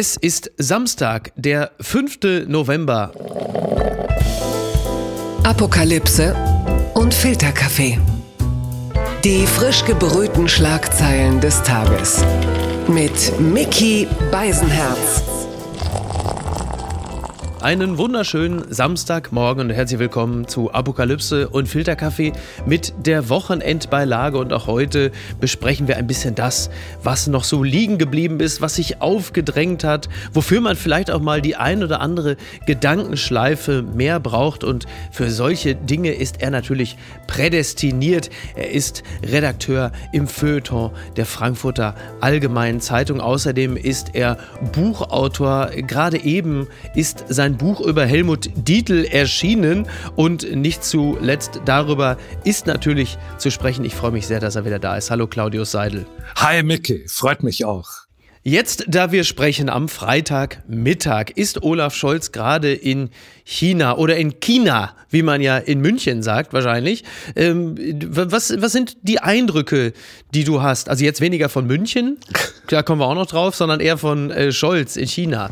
Es ist Samstag, der 5. November. Apokalypse und Filterkaffee. Die frisch gebrühten Schlagzeilen des Tages. Mit Mickey Beisenherz. Einen wunderschönen Samstagmorgen und herzlich willkommen zu Apokalypse und Filterkaffee mit der Wochenendbeilage. Und auch heute besprechen wir ein bisschen das, was noch so liegen geblieben ist, was sich aufgedrängt hat, wofür man vielleicht auch mal die ein oder andere Gedankenschleife mehr braucht. Und für solche Dinge ist er natürlich prädestiniert. Er ist Redakteur im Feuilleton der Frankfurter Allgemeinen Zeitung. Außerdem ist er Buchautor. Gerade eben ist sein sein Buch über Helmut Dietl erschienen und nicht zuletzt darüber ist natürlich zu sprechen. Ich freue mich sehr, dass er wieder da ist. Hallo Claudius Seidel. Hi Mickey, freut mich auch. Jetzt, da wir sprechen am Freitagmittag, ist Olaf Scholz gerade in China oder in China, wie man ja in München sagt wahrscheinlich. Ähm, was, was sind die Eindrücke, die du hast? Also jetzt weniger von München, da kommen wir auch noch drauf, sondern eher von äh, Scholz in China.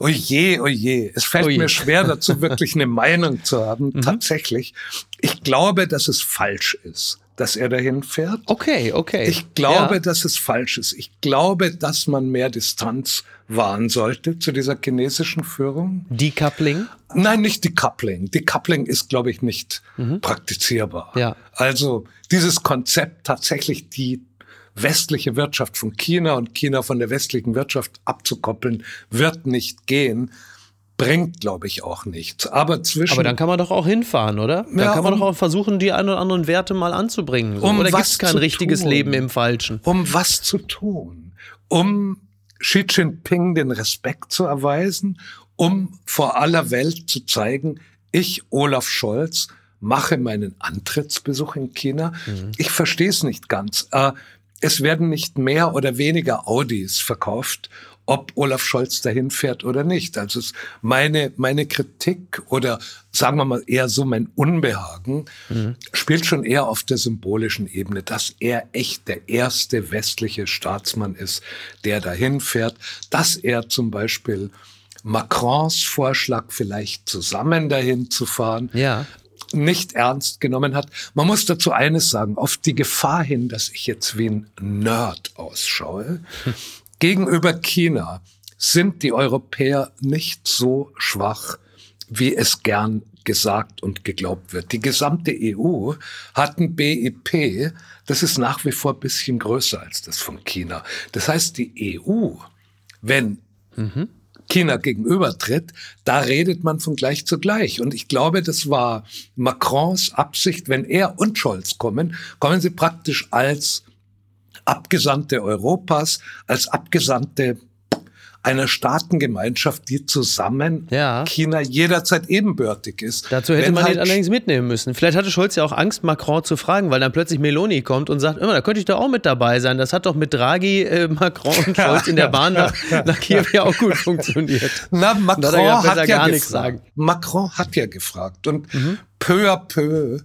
Oje, oje. Es fällt oje. mir schwer dazu, wirklich eine Meinung zu haben. Mhm. Tatsächlich. Ich glaube, dass es falsch ist dass er dahin fährt. Okay, okay. Ich glaube, ja. dass es falsch ist. Ich glaube, dass man mehr Distanz wahren sollte zu dieser chinesischen Führung. Decoupling? Nein, nicht Decoupling. Decoupling ist, glaube ich, nicht mhm. praktizierbar. Ja. Also dieses Konzept tatsächlich die westliche Wirtschaft von China und China von der westlichen Wirtschaft abzukoppeln, wird nicht gehen bringt, glaube ich, auch nichts. Aber zwischen. Aber dann kann man doch auch hinfahren, oder? Dann ja, kann man um, doch auch versuchen, die ein oder anderen Werte mal anzubringen. So. Um oder gibt es kein richtiges tun? Leben im Falschen? Um was zu tun? Um Xi Jinping den Respekt zu erweisen, um vor aller Welt zu zeigen, ich, Olaf Scholz, mache meinen Antrittsbesuch in China. Mhm. Ich verstehe es nicht ganz. Äh, es werden nicht mehr oder weniger Audis verkauft, ob Olaf Scholz dahin fährt oder nicht. Also meine, meine Kritik oder sagen wir mal eher so mein Unbehagen mhm. spielt schon eher auf der symbolischen Ebene, dass er echt der erste westliche Staatsmann ist, der dahin fährt, dass er zum Beispiel Macrons Vorschlag vielleicht zusammen dahin zu fahren, ja nicht ernst genommen hat. Man muss dazu eines sagen, auf die Gefahr hin, dass ich jetzt wie ein Nerd ausschaue, gegenüber China sind die Europäer nicht so schwach, wie es gern gesagt und geglaubt wird. Die gesamte EU hat ein BIP, das ist nach wie vor ein bisschen größer als das von China. Das heißt, die EU, wenn mhm. China gegenübertritt, da redet man von gleich zu gleich. Und ich glaube, das war Macrons Absicht, wenn er und Scholz kommen, kommen sie praktisch als Abgesandte Europas, als Abgesandte einer Staatengemeinschaft, die zusammen ja. China jederzeit ebenbürtig ist. Dazu hätte Wenn man halt ihn allerdings mitnehmen müssen. Vielleicht hatte Scholz ja auch Angst, Macron zu fragen, weil dann plötzlich Meloni kommt und sagt, immer, da könnte ich doch auch mit dabei sein. Das hat doch mit Draghi, äh, Macron und Scholz in der Bahn nach, nach Kiew ja auch gut funktioniert. Na, Macron ja hat ja gefragt. Macron hat ja gefragt und mhm. peu à peu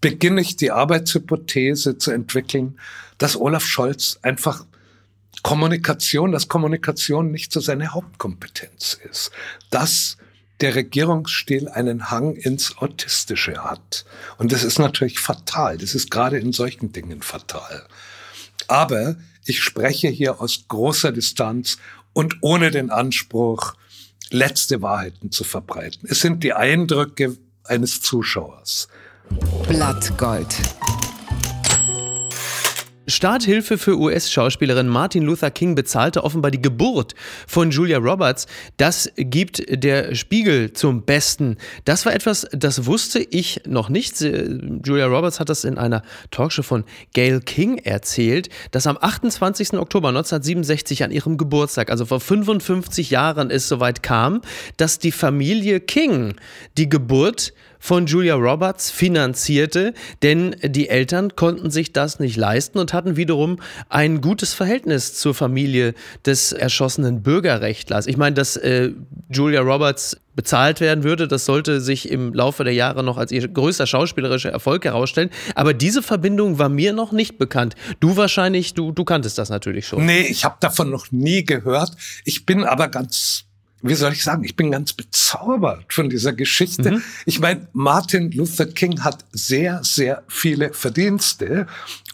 beginne ich die Arbeitshypothese zu entwickeln, dass Olaf Scholz einfach Kommunikation, dass Kommunikation nicht so seine Hauptkompetenz ist, dass der Regierungsstil einen Hang ins Autistische hat. Und das ist natürlich fatal. Das ist gerade in solchen Dingen fatal. Aber ich spreche hier aus großer Distanz und ohne den Anspruch, letzte Wahrheiten zu verbreiten. Es sind die Eindrücke eines Zuschauers. Blattgold. Starthilfe für US-Schauspielerin Martin Luther King bezahlte offenbar die Geburt von Julia Roberts. Das gibt der Spiegel zum Besten. Das war etwas, das wusste ich noch nicht. Julia Roberts hat das in einer Talkshow von Gail King erzählt, dass am 28. Oktober 1967 an ihrem Geburtstag, also vor 55 Jahren, es soweit kam, dass die Familie King die Geburt von Julia Roberts finanzierte, denn die Eltern konnten sich das nicht leisten und hatten wiederum ein gutes Verhältnis zur Familie des erschossenen Bürgerrechtlers. Ich meine, dass äh, Julia Roberts bezahlt werden würde. Das sollte sich im Laufe der Jahre noch als ihr größter schauspielerischer Erfolg herausstellen. Aber diese Verbindung war mir noch nicht bekannt. Du wahrscheinlich, du, du kanntest das natürlich schon. Nee, ich habe davon noch nie gehört. Ich bin aber ganz wie soll ich sagen, ich bin ganz bezaubert von dieser Geschichte. Mhm. Ich meine, Martin Luther King hat sehr, sehr viele Verdienste.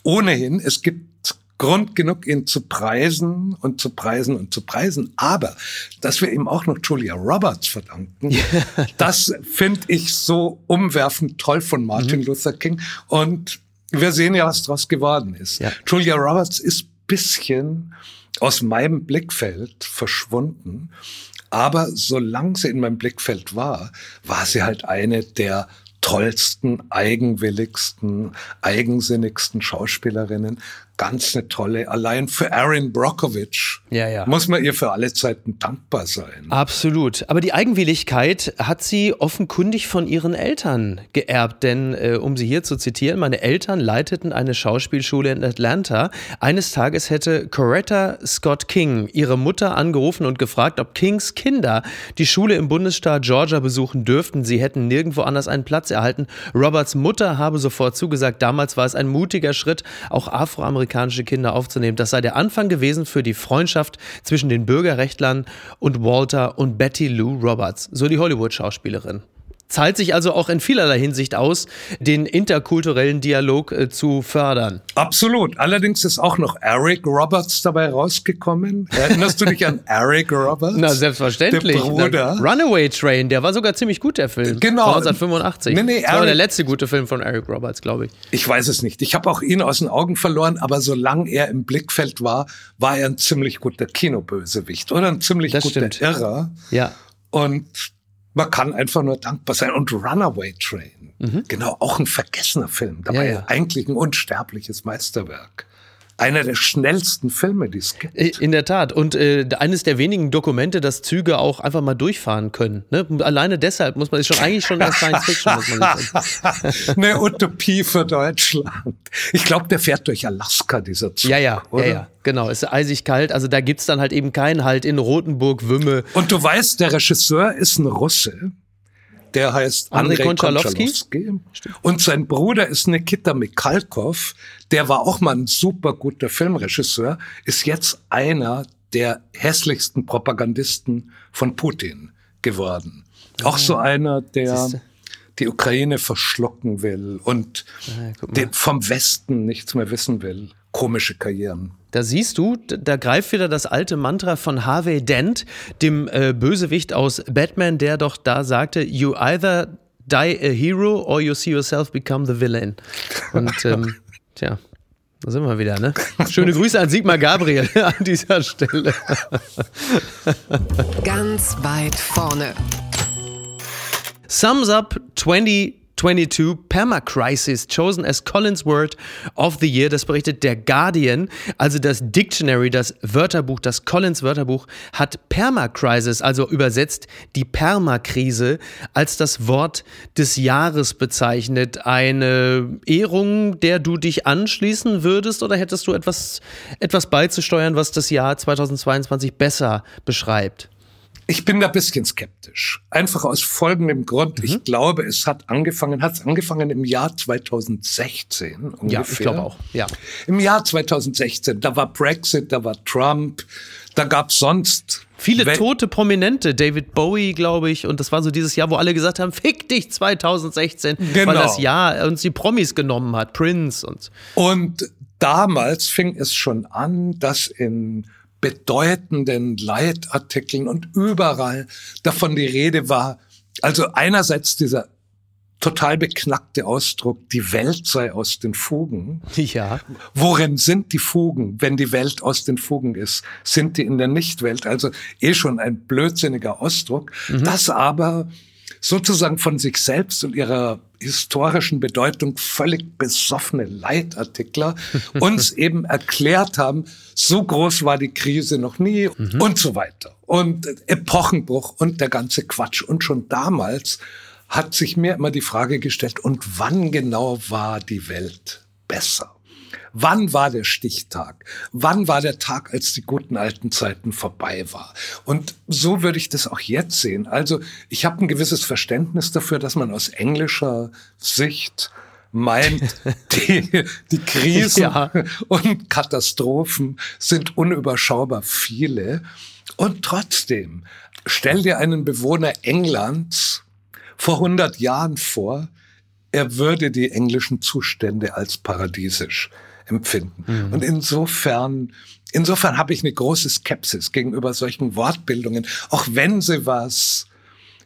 Ohnehin, es gibt Grund genug, ihn zu preisen und zu preisen und zu preisen. Aber, dass wir ihm auch noch Julia Roberts verdanken, das finde ich so umwerfend toll von Martin mhm. Luther King. Und wir sehen ja, was daraus geworden ist. Ja. Julia Roberts ist bisschen aus meinem Blickfeld verschwunden. Aber solange sie in meinem Blickfeld war, war sie halt eine der tollsten, eigenwilligsten, eigensinnigsten Schauspielerinnen, ganz eine tolle. Allein für Erin Brockovich ja, ja. muss man ihr für alle Zeiten dankbar sein. Absolut. Aber die Eigenwilligkeit hat sie offenkundig von ihren Eltern geerbt. Denn, äh, um sie hier zu zitieren, meine Eltern leiteten eine Schauspielschule in Atlanta. Eines Tages hätte Coretta Scott King ihre Mutter angerufen und gefragt, ob Kings Kinder die Schule im Bundesstaat Georgia besuchen dürften. Sie hätten nirgendwo anders einen Platz erhalten. Roberts Mutter habe sofort zugesagt. Damals war es ein mutiger Schritt, auch Afroamerikaner afroamerikanische Kinder aufzunehmen. Das sei der Anfang gewesen für die Freundschaft zwischen den Bürgerrechtlern und Walter und Betty Lou Roberts, so die Hollywood-Schauspielerin zahlt sich also auch in vielerlei Hinsicht aus, den interkulturellen Dialog äh, zu fördern. Absolut. Allerdings ist auch noch Eric Roberts dabei rausgekommen. Erinnerst du dich an Eric Roberts? Na, selbstverständlich. Der Bruder. Na, Runaway Train, der war sogar ziemlich gut, der Film. Genau. Von 1985. Nee, nee, das war der letzte gute Film von Eric Roberts, glaube ich. Ich weiß es nicht. Ich habe auch ihn aus den Augen verloren, aber solange er im Blickfeld war, war er ein ziemlich guter Kinobösewicht oder ein ziemlich das guter stimmt. Irrer. Ja. Und man kann einfach nur dankbar sein. Und Runaway Train, mhm. genau, auch ein vergessener Film. Dabei ja, ja. eigentlich ein unsterbliches Meisterwerk einer der schnellsten Filme, die es gibt. Äh, in der Tat. Und äh, eines der wenigen Dokumente, dass Züge auch einfach mal durchfahren können. Ne? Alleine deshalb muss man, ist schon eigentlich schon als Science Fiction, muss man sagen. Eine Utopie für Deutschland. Ich glaube, der fährt durch Alaska, dieser Zug. Ja, ja, oder? ja, ja. Genau, es ist eisig kalt. Also da gibt es dann halt eben keinen Halt in Rotenburg, Wümme. Und du weißt, der Regisseur ist ein Russe. Der heißt Andrei, Andrei Konchalowski. Und sein Bruder ist Nikita Mikhalkov. Der war auch mal ein super guter Filmregisseur. Ist jetzt einer der hässlichsten Propagandisten von Putin geworden. Auch so ah. einer, der die Ukraine verschlucken will und ah, vom Westen nichts mehr wissen will. Komische Karrieren. Da siehst du, da greift wieder das alte Mantra von Harvey Dent, dem äh, Bösewicht aus Batman, der doch da sagte, you either die a hero or you see yourself become the villain. Und ähm, tja, da sind wir wieder, ne? Schöne Grüße an Sigmar Gabriel an dieser Stelle. Ganz weit vorne. Sums up 20 22 Permacrisis chosen as Collins Word of the Year. Das berichtet der Guardian. Also das Dictionary, das Wörterbuch, das Collins Wörterbuch hat Permacrisis, also übersetzt die Permakrise, als das Wort des Jahres bezeichnet. Eine Ehrung, der du dich anschließen würdest oder hättest du etwas, etwas beizusteuern, was das Jahr 2022 besser beschreibt? Ich bin da ein bisschen skeptisch. Einfach aus folgendem Grund. Mhm. Ich glaube, es hat angefangen, hat es angefangen im Jahr 2016 ungefähr. Ja, ich glaube auch. Ja. Im Jahr 2016, da war Brexit, da war Trump, da gab es sonst Viele tote Prominente, David Bowie, glaube ich, und das war so dieses Jahr, wo alle gesagt haben, fick dich 2016, genau. weil das Jahr uns die Promis genommen hat, Prince und. Und damals fing es schon an, dass in bedeutenden Leitartikeln und überall davon die Rede war. Also einerseits dieser total beknackte Ausdruck, die Welt sei aus den Fugen. Ja. Worin sind die Fugen, wenn die Welt aus den Fugen ist? Sind die in der Nichtwelt? Also eh schon ein blödsinniger Ausdruck. Mhm. Das aber sozusagen von sich selbst und ihrer historischen Bedeutung völlig besoffene Leitartikler uns eben erklärt haben, so groß war die Krise noch nie mhm. und so weiter. Und Epochenbruch und der ganze Quatsch. Und schon damals hat sich mir immer die Frage gestellt, und wann genau war die Welt besser? Wann war der Stichtag? Wann war der Tag, als die guten alten Zeiten vorbei war? Und so würde ich das auch jetzt sehen. Also ich habe ein gewisses Verständnis dafür, dass man aus englischer Sicht meint, die, die Krisen ja. und Katastrophen sind unüberschaubar viele. Und trotzdem, stell dir einen Bewohner Englands vor 100 Jahren vor, er würde die englischen Zustände als paradiesisch empfinden. Mhm. Und insofern, insofern habe ich eine große Skepsis gegenüber solchen Wortbildungen, auch wenn sie was,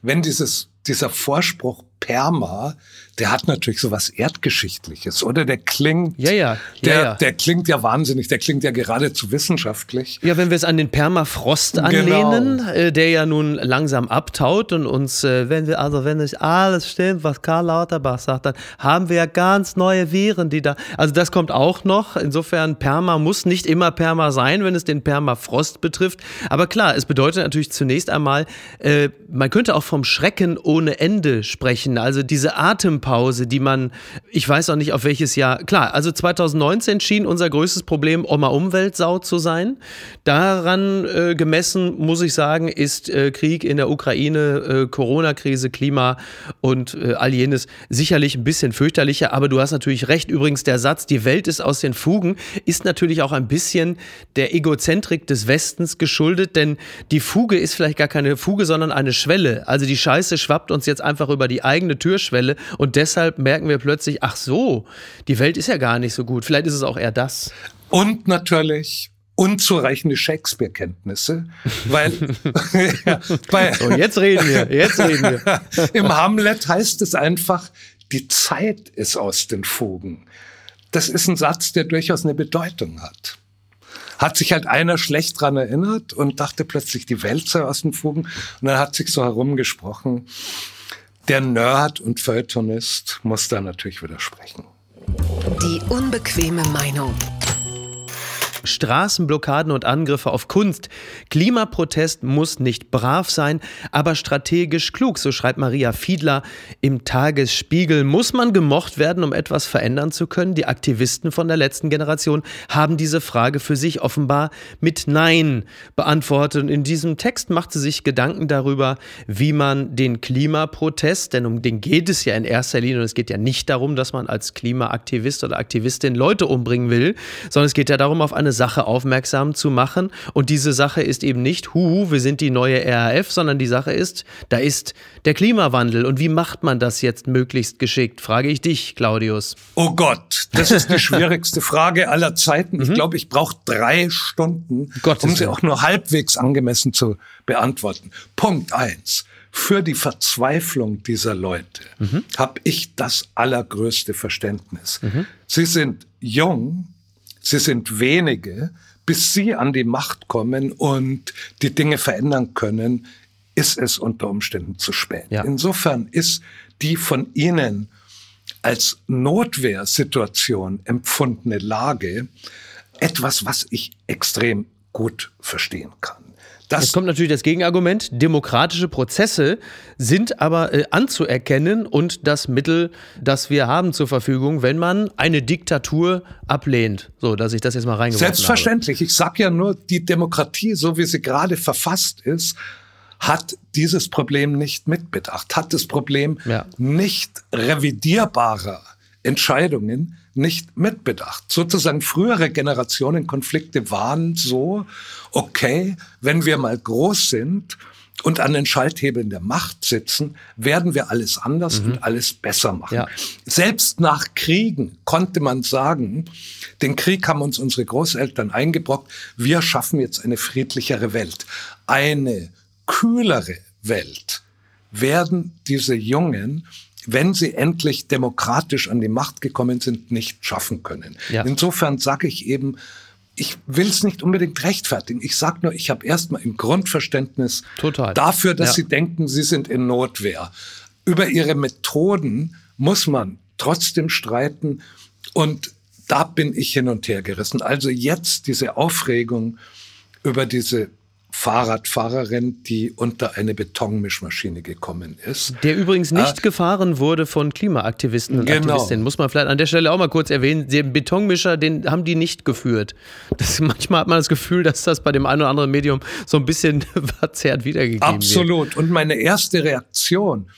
wenn dieses, dieser Vorspruch Perma der hat natürlich so was Erdgeschichtliches, oder? Der klingt, ja, ja, ja, der, ja. der klingt ja wahnsinnig, der klingt ja geradezu wissenschaftlich. Ja, wenn wir es an den Permafrost genau. anlehnen, genau. äh, der ja nun langsam abtaut und uns, äh, wenn wir, also wenn nicht alles stimmt, was Karl Lauterbach sagt, dann haben wir ja ganz neue Viren, die da, also das kommt auch noch. Insofern, Perma muss nicht immer Perma sein, wenn es den Permafrost betrifft. Aber klar, es bedeutet natürlich zunächst einmal, äh, man könnte auch vom Schrecken ohne Ende sprechen. Also diese Atempause Pause, die man, ich weiß auch nicht auf welches Jahr, klar, also 2019 schien unser größtes Problem Oma Umweltsau zu sein. Daran äh, gemessen, muss ich sagen, ist äh, Krieg in der Ukraine, äh, Corona-Krise, Klima und äh, all jenes sicherlich ein bisschen fürchterlicher, aber du hast natürlich recht. Übrigens, der Satz, die Welt ist aus den Fugen, ist natürlich auch ein bisschen der Egozentrik des Westens geschuldet, denn die Fuge ist vielleicht gar keine Fuge, sondern eine Schwelle. Also die Scheiße schwappt uns jetzt einfach über die eigene Türschwelle und deshalb merken wir plötzlich, ach so, die Welt ist ja gar nicht so gut. Vielleicht ist es auch eher das. Und natürlich unzureichende Shakespeare-Kenntnisse, weil ja, bei, so, jetzt reden wir, jetzt reden wir. Im Hamlet heißt es einfach, die Zeit ist aus den Fugen. Das ist ein Satz, der durchaus eine Bedeutung hat. Hat sich halt einer schlecht dran erinnert und dachte plötzlich, die Welt sei aus den Fugen. Und dann hat sich so herumgesprochen, der Nerd und Feuilletonist muss da natürlich widersprechen. Die unbequeme Meinung. Straßenblockaden und Angriffe auf Kunst. Klimaprotest muss nicht brav sein, aber strategisch klug, so schreibt Maria Fiedler im Tagesspiegel. Muss man gemocht werden, um etwas verändern zu können? Die Aktivisten von der letzten Generation haben diese Frage für sich offenbar mit Nein beantwortet. Und in diesem Text macht sie sich Gedanken darüber, wie man den Klimaprotest, denn um den geht es ja in erster Linie und es geht ja nicht darum, dass man als Klimaaktivist oder Aktivistin Leute umbringen will, sondern es geht ja darum, auf eine Sache aufmerksam zu machen. Und diese Sache ist eben nicht, huhu, wir sind die neue RAF, sondern die Sache ist, da ist der Klimawandel. Und wie macht man das jetzt möglichst geschickt? Frage ich dich, Claudius. Oh Gott, das ist die schwierigste Frage aller Zeiten. Ich mhm. glaube, ich brauche drei Stunden, Gottes um sie auch nur halbwegs angemessen zu beantworten. Punkt eins für die Verzweiflung dieser Leute mhm. habe ich das allergrößte Verständnis. Mhm. Sie sind jung, Sie sind wenige. Bis sie an die Macht kommen und die Dinge verändern können, ist es unter Umständen zu spät. Ja. Insofern ist die von Ihnen als Notwehrsituation empfundene Lage etwas, was ich extrem gut verstehen kann. Das Jetzt kommt natürlich das Gegenargument. Demokratische Prozesse sind aber äh, anzuerkennen und das Mittel, das wir haben zur Verfügung, wenn man eine Diktatur ablehnt. So, dass ich das jetzt mal reingeworfen Selbstverständlich. Habe. Ich sage ja nur, die Demokratie, so wie sie gerade verfasst ist, hat dieses Problem nicht mitbedacht, hat das Problem ja. nicht revidierbarer Entscheidungen nicht mitbedacht. Sozusagen frühere Generationenkonflikte waren so, okay, wenn wir mal groß sind und an den Schalthebeln der Macht sitzen, werden wir alles anders mhm. und alles besser machen. Ja. Selbst nach Kriegen konnte man sagen, den Krieg haben uns unsere Großeltern eingebrockt, wir schaffen jetzt eine friedlichere Welt. Eine kühlere Welt werden diese Jungen wenn sie endlich demokratisch an die Macht gekommen sind, nicht schaffen können. Ja. Insofern sage ich eben, ich will es nicht unbedingt rechtfertigen. Ich sage nur, ich habe erstmal ein Grundverständnis Total. dafür, dass ja. sie denken, sie sind in Notwehr. Über ihre Methoden muss man trotzdem streiten und da bin ich hin und her gerissen. Also jetzt diese Aufregung über diese Fahrradfahrerin, die unter eine Betonmischmaschine gekommen ist. Der übrigens nicht äh, gefahren wurde von Klimaaktivisten und genau. Aktivistinnen. Muss man vielleicht an der Stelle auch mal kurz erwähnen. Den Betonmischer, den haben die nicht geführt. Das, manchmal hat man das Gefühl, dass das bei dem einen oder anderen Medium so ein bisschen verzerrt wiedergegeben Absolut. wird. Absolut. Und meine erste Reaktion,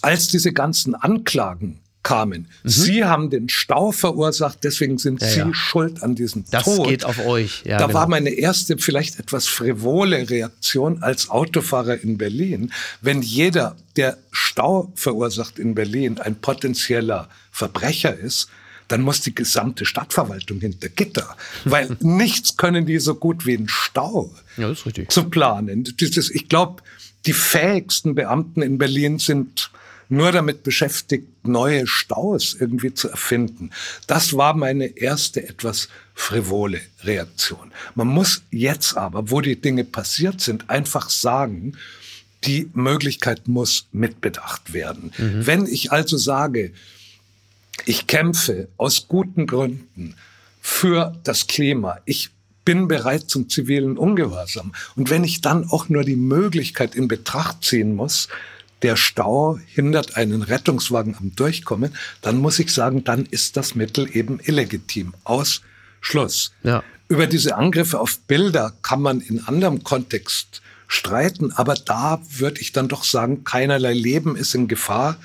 als diese ganzen Anklagen kamen. Mhm. Sie haben den Stau verursacht, deswegen sind ja, Sie ja. schuld an diesem das Tod. Das geht auf euch. Ja, da genau. war meine erste, vielleicht etwas frivole Reaktion als Autofahrer in Berlin. Wenn jeder, der Stau verursacht in Berlin, ein potenzieller Verbrecher ist, dann muss die gesamte Stadtverwaltung hinter Gitter. Weil nichts können die so gut wie einen Stau ja, zu planen. ich glaube, die fähigsten Beamten in Berlin sind nur damit beschäftigt, neue Staus irgendwie zu erfinden. Das war meine erste etwas frivole Reaktion. Man muss jetzt aber, wo die Dinge passiert sind, einfach sagen, die Möglichkeit muss mitbedacht werden. Mhm. Wenn ich also sage, ich kämpfe aus guten Gründen für das Klima, ich bin bereit zum zivilen Ungehorsam. Und wenn ich dann auch nur die Möglichkeit in Betracht ziehen muss, der Stau hindert einen Rettungswagen am Durchkommen, dann muss ich sagen, dann ist das Mittel eben illegitim. Aus Schluss. Ja. Über diese Angriffe auf Bilder kann man in anderem Kontext streiten, aber da würde ich dann doch sagen, keinerlei Leben ist in Gefahr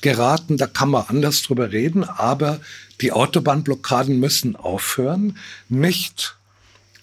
geraten, da kann man anders drüber reden, aber die Autobahnblockaden müssen aufhören, nicht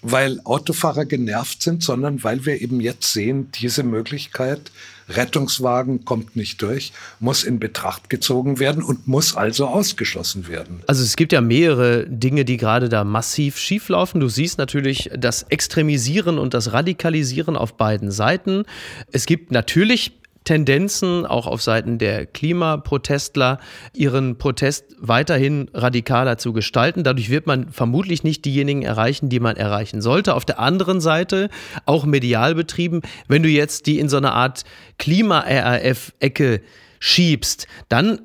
weil Autofahrer genervt sind, sondern weil wir eben jetzt sehen, diese Möglichkeit, Rettungswagen kommt nicht durch, muss in Betracht gezogen werden und muss also ausgeschlossen werden. Also es gibt ja mehrere Dinge, die gerade da massiv schieflaufen. Du siehst natürlich das Extremisieren und das Radikalisieren auf beiden Seiten. Es gibt natürlich Tendenzen, auch auf Seiten der Klimaprotestler, ihren Protest weiterhin radikaler zu gestalten. Dadurch wird man vermutlich nicht diejenigen erreichen, die man erreichen sollte. Auf der anderen Seite, auch medial betrieben, wenn du jetzt die in so eine Art Klima-RAF-Ecke schiebst, dann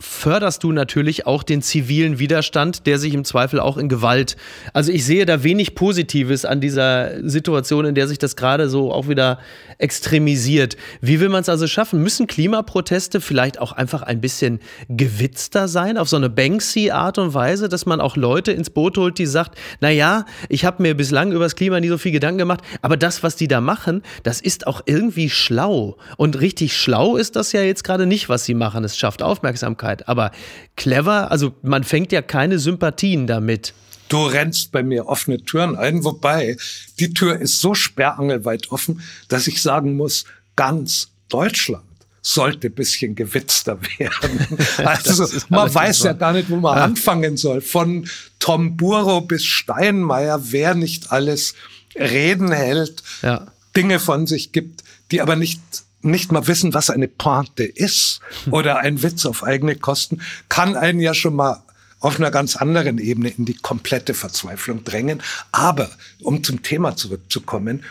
förderst du natürlich auch den zivilen Widerstand, der sich im Zweifel auch in Gewalt. Also ich sehe da wenig Positives an dieser Situation, in der sich das gerade so auch wieder extremisiert. Wie will man es also schaffen? Müssen Klimaproteste vielleicht auch einfach ein bisschen gewitzter sein, auf so eine Banksy-Art und Weise, dass man auch Leute ins Boot holt, die sagt, na ja, ich habe mir bislang über das Klima nie so viel Gedanken gemacht, aber das, was die da machen, das ist auch irgendwie schlau. Und richtig schlau ist das ja jetzt gerade nicht, was sie machen. Es schafft Aufmerksamkeit. Möglichkeit. Aber clever, also man fängt ja keine Sympathien damit. Du rennst bei mir offene Türen ein, wobei die Tür ist so sperrangelweit offen, dass ich sagen muss, ganz Deutschland sollte ein bisschen gewitzter werden. Also man weiß ja gar nicht, wo man ja. anfangen soll. Von Tom Buro bis Steinmeier, wer nicht alles Reden hält, ja. Dinge von sich gibt, die aber nicht nicht mal wissen, was eine Pointe ist oder ein Witz auf eigene Kosten, kann einen ja schon mal auf einer ganz anderen Ebene in die komplette Verzweiflung drängen. Aber um zum Thema zurückzukommen,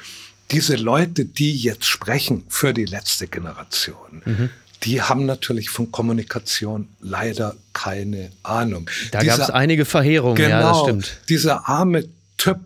diese Leute, die jetzt sprechen für die letzte Generation, mhm. die haben natürlich von Kommunikation leider keine Ahnung. Da gab es einige Verheerungen, genau, ja, das genau, stimmt. Dieser arme Typ,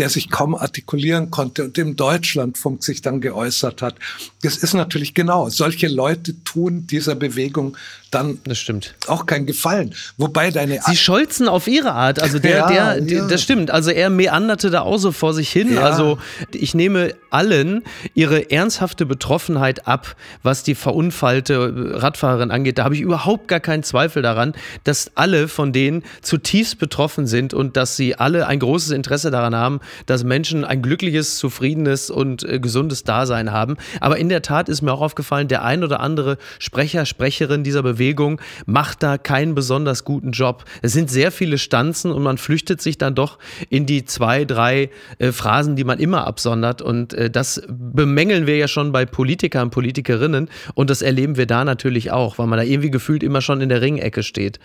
der sich kaum artikulieren konnte und im Deutschlandfunk sich dann geäußert hat. Das ist natürlich genau, solche Leute tun dieser Bewegung dann das stimmt. auch keinen Gefallen. Wobei deine Sie scholzen auf ihre Art, also der, ja, der, der ja. das stimmt. Also er meanderte da auch so vor sich hin. Ja. Also ich nehme allen ihre ernsthafte Betroffenheit ab, was die verunfallte Radfahrerin angeht. Da habe ich überhaupt gar keinen Zweifel daran, dass alle von denen zutiefst betroffen sind und dass sie alle ein großes Interesse daran haben, dass Menschen ein glückliches, zufriedenes und äh, gesundes Dasein haben. Aber in der Tat ist mir auch aufgefallen, der ein oder andere Sprecher, Sprecherin dieser Bewegung Bewegung macht da keinen besonders guten Job. Es sind sehr viele Stanzen und man flüchtet sich dann doch in die zwei, drei äh, Phrasen, die man immer absondert. Und äh, das bemängeln wir ja schon bei Politikern und Politikerinnen. Und das erleben wir da natürlich auch, weil man da irgendwie gefühlt immer schon in der Ringecke steht.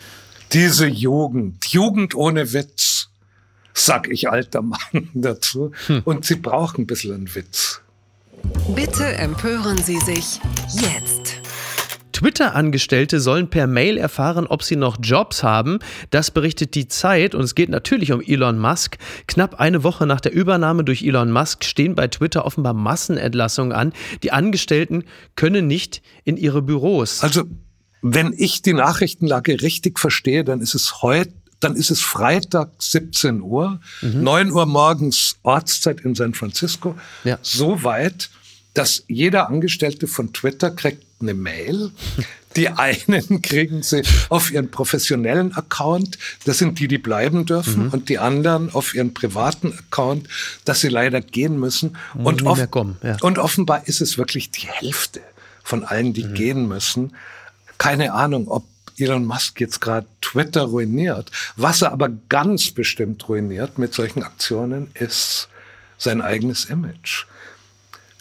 Diese Jugend, Jugend ohne Witz, sag ich alter Mann dazu. Hm. Und sie brauchen ein bisschen einen Witz. Bitte empören Sie sich jetzt. Twitter-Angestellte sollen per Mail erfahren, ob sie noch Jobs haben. Das berichtet die Zeit und es geht natürlich um Elon Musk. Knapp eine Woche nach der Übernahme durch Elon Musk stehen bei Twitter offenbar Massenentlassungen an. Die Angestellten können nicht in ihre Büros. Also, wenn ich die Nachrichtenlage richtig verstehe, dann ist es heute dann ist es Freitag 17 Uhr, mhm. 9 Uhr morgens Ortszeit in San Francisco. Ja. So weit, dass jeder Angestellte von Twitter kriegt eine Mail. Die einen kriegen sie auf ihren professionellen Account, das sind die, die bleiben dürfen, mhm. und die anderen auf ihren privaten Account, dass sie leider gehen müssen. Und, off ja. und, offenbar ist es wirklich die Hälfte von allen, die mhm. gehen müssen. Keine Ahnung, ob Elon Musk jetzt gerade Twitter ruiniert. Was er aber ganz bestimmt ruiniert mit solchen Aktionen, ist sein eigenes Image.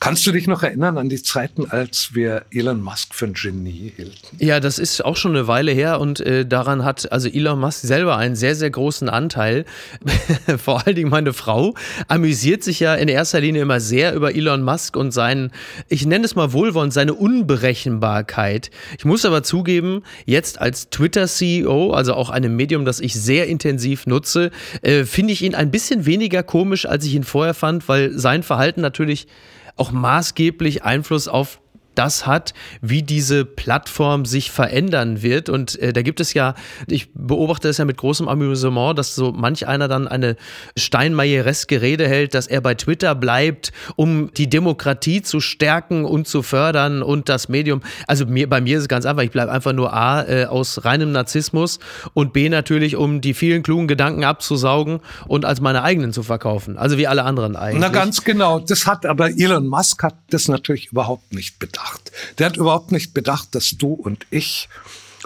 Kannst du dich noch erinnern an die Zeiten, als wir Elon Musk für ein Genie hielten? Ja, das ist auch schon eine Weile her und äh, daran hat also Elon Musk selber einen sehr, sehr großen Anteil. Vor allen Dingen meine Frau amüsiert sich ja in erster Linie immer sehr über Elon Musk und seinen, ich nenne es mal wohlwollend, seine Unberechenbarkeit. Ich muss aber zugeben, jetzt als Twitter-CEO, also auch einem Medium, das ich sehr intensiv nutze, äh, finde ich ihn ein bisschen weniger komisch, als ich ihn vorher fand, weil sein Verhalten natürlich auch maßgeblich Einfluss auf das hat, wie diese Plattform sich verändern wird. Und äh, da gibt es ja, ich beobachte es ja mit großem Amüsement, dass so manch einer dann eine steinmeiereske Rede hält, dass er bei Twitter bleibt, um die Demokratie zu stärken und zu fördern und das Medium. Also mir, bei mir ist es ganz einfach, ich bleibe einfach nur A äh, aus reinem Narzissmus und B natürlich, um die vielen klugen Gedanken abzusaugen und als meine eigenen zu verkaufen. Also wie alle anderen eigentlich. Na ganz genau. Das hat aber Elon Musk hat das natürlich überhaupt nicht bedacht bedacht. Der hat überhaupt nicht bedacht, dass du und ich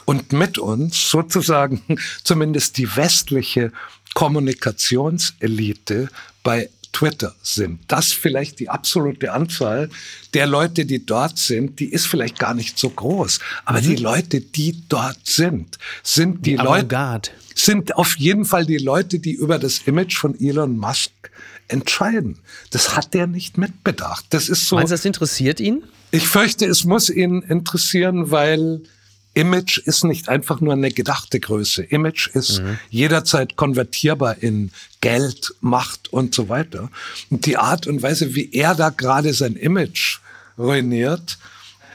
und mit uns sozusagen zumindest die westliche Kommunikationselite bei Twitter sind. Das vielleicht die absolute Anzahl der Leute, die dort sind, die ist vielleicht gar nicht so groß. Aber mhm. die Leute, die dort sind, sind die, die Leute, sind auf jeden Fall die Leute, die über das Image von Elon Musk entscheiden. Das hat der nicht mitbedacht. Das ist so. Meinst du, das interessiert ihn? Ich fürchte, es muss ihn interessieren, weil Image ist nicht einfach nur eine gedachte Größe. Image ist mhm. jederzeit konvertierbar in Geld, Macht und so weiter. Und die Art und Weise, wie er da gerade sein Image ruiniert,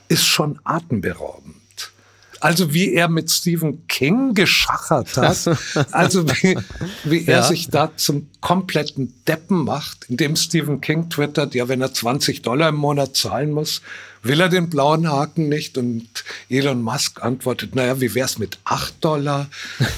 ist schon atemberaubend. Also wie er mit Stephen King geschachert hat. Also wie, wie er ja. sich da zum kompletten Deppen macht, indem Stephen King twittert, ja, wenn er 20 Dollar im Monat zahlen muss, will er den blauen Haken nicht? Und Elon Musk antwortet, naja, wie wär's mit 8 Dollar?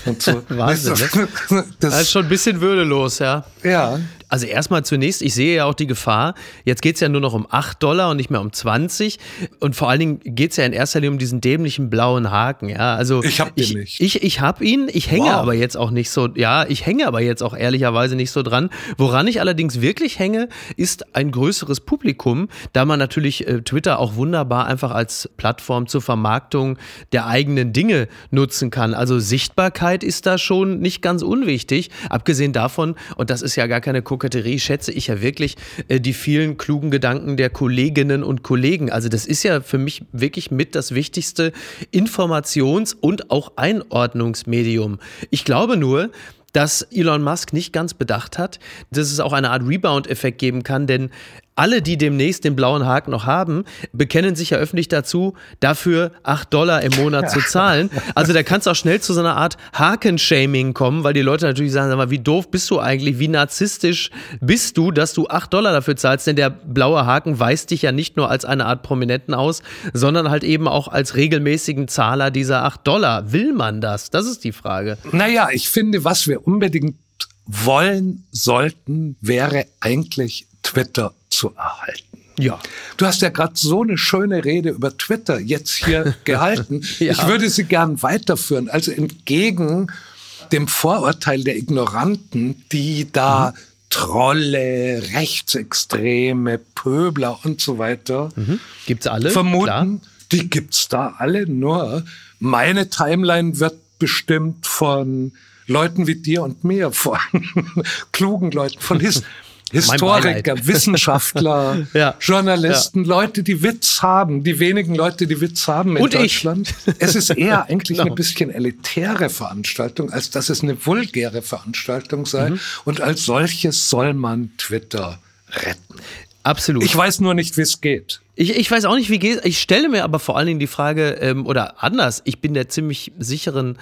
Und so. Wahnsinn, ne? das, das ist schon ein bisschen würdelos, ja. Ja. Also erstmal zunächst, ich sehe ja auch die Gefahr, jetzt geht es ja nur noch um 8 Dollar und nicht mehr um 20. Und vor allen Dingen geht es ja in erster Linie um diesen dämlichen blauen Haken. Ja, also ich habe den nicht. Ich, ich habe ihn, ich hänge wow. aber jetzt auch nicht so, ja, ich hänge aber jetzt auch ehrlicherweise nicht so dran. Woran ich allerdings wirklich hänge, ist ein größeres Publikum, da man natürlich äh, Twitter auch wunderbar einfach als Plattform zur Vermarktung der eigenen Dinge nutzen kann. Also Sichtbarkeit ist da schon nicht ganz unwichtig. Abgesehen davon, und das ist ja gar keine Koketterie, schätze ich ja wirklich äh, die vielen klugen Gedanken der Kolleginnen und Kollegen. Also das ist ja für mich wirklich mit das wichtigste Informations- und auch Einordnungsmedium. Ich glaube nur, dass Elon Musk nicht ganz bedacht hat, dass es auch eine Art Rebound-Effekt geben kann, denn alle, die demnächst den blauen Haken noch haben, bekennen sich ja öffentlich dazu, dafür 8 Dollar im Monat zu zahlen. Also da kann es auch schnell zu so einer Art Hakenshaming kommen, weil die Leute natürlich sagen, sag mal, wie doof bist du eigentlich, wie narzisstisch bist du, dass du 8 Dollar dafür zahlst, denn der blaue Haken weist dich ja nicht nur als eine Art Prominenten aus, sondern halt eben auch als regelmäßigen Zahler dieser 8 Dollar. Will man das? Das ist die Frage. Naja, ich finde, was wir unbedingt wollen sollten, wäre eigentlich Twitter zu erhalten. Ja. Du hast ja gerade so eine schöne Rede über Twitter jetzt hier gehalten. ja. Ich würde sie gern weiterführen. Also entgegen dem Vorurteil der Ignoranten, die da mhm. Trolle, Rechtsextreme, Pöbler und so weiter mhm. gibt's alle vermuten, Klar. die gibt's da alle. Nur meine Timeline wird bestimmt von Leuten wie dir und mir, von klugen Leuten, von His Historiker, Wissenschaftler, ja. Journalisten, ja. Leute, die Witz haben, die wenigen Leute, die Witz haben in Und Deutschland. Ich. Es ist eher eigentlich genau. ein bisschen elitäre Veranstaltung, als dass es eine vulgäre Veranstaltung sei. Mhm. Und als solches soll man Twitter retten. Absolut. Ich weiß nur nicht, wie es geht. Ich, ich weiß auch nicht, wie geht. Ich stelle mir aber vor allen Dingen die Frage, ähm, oder anders, ich bin der ziemlich sicheren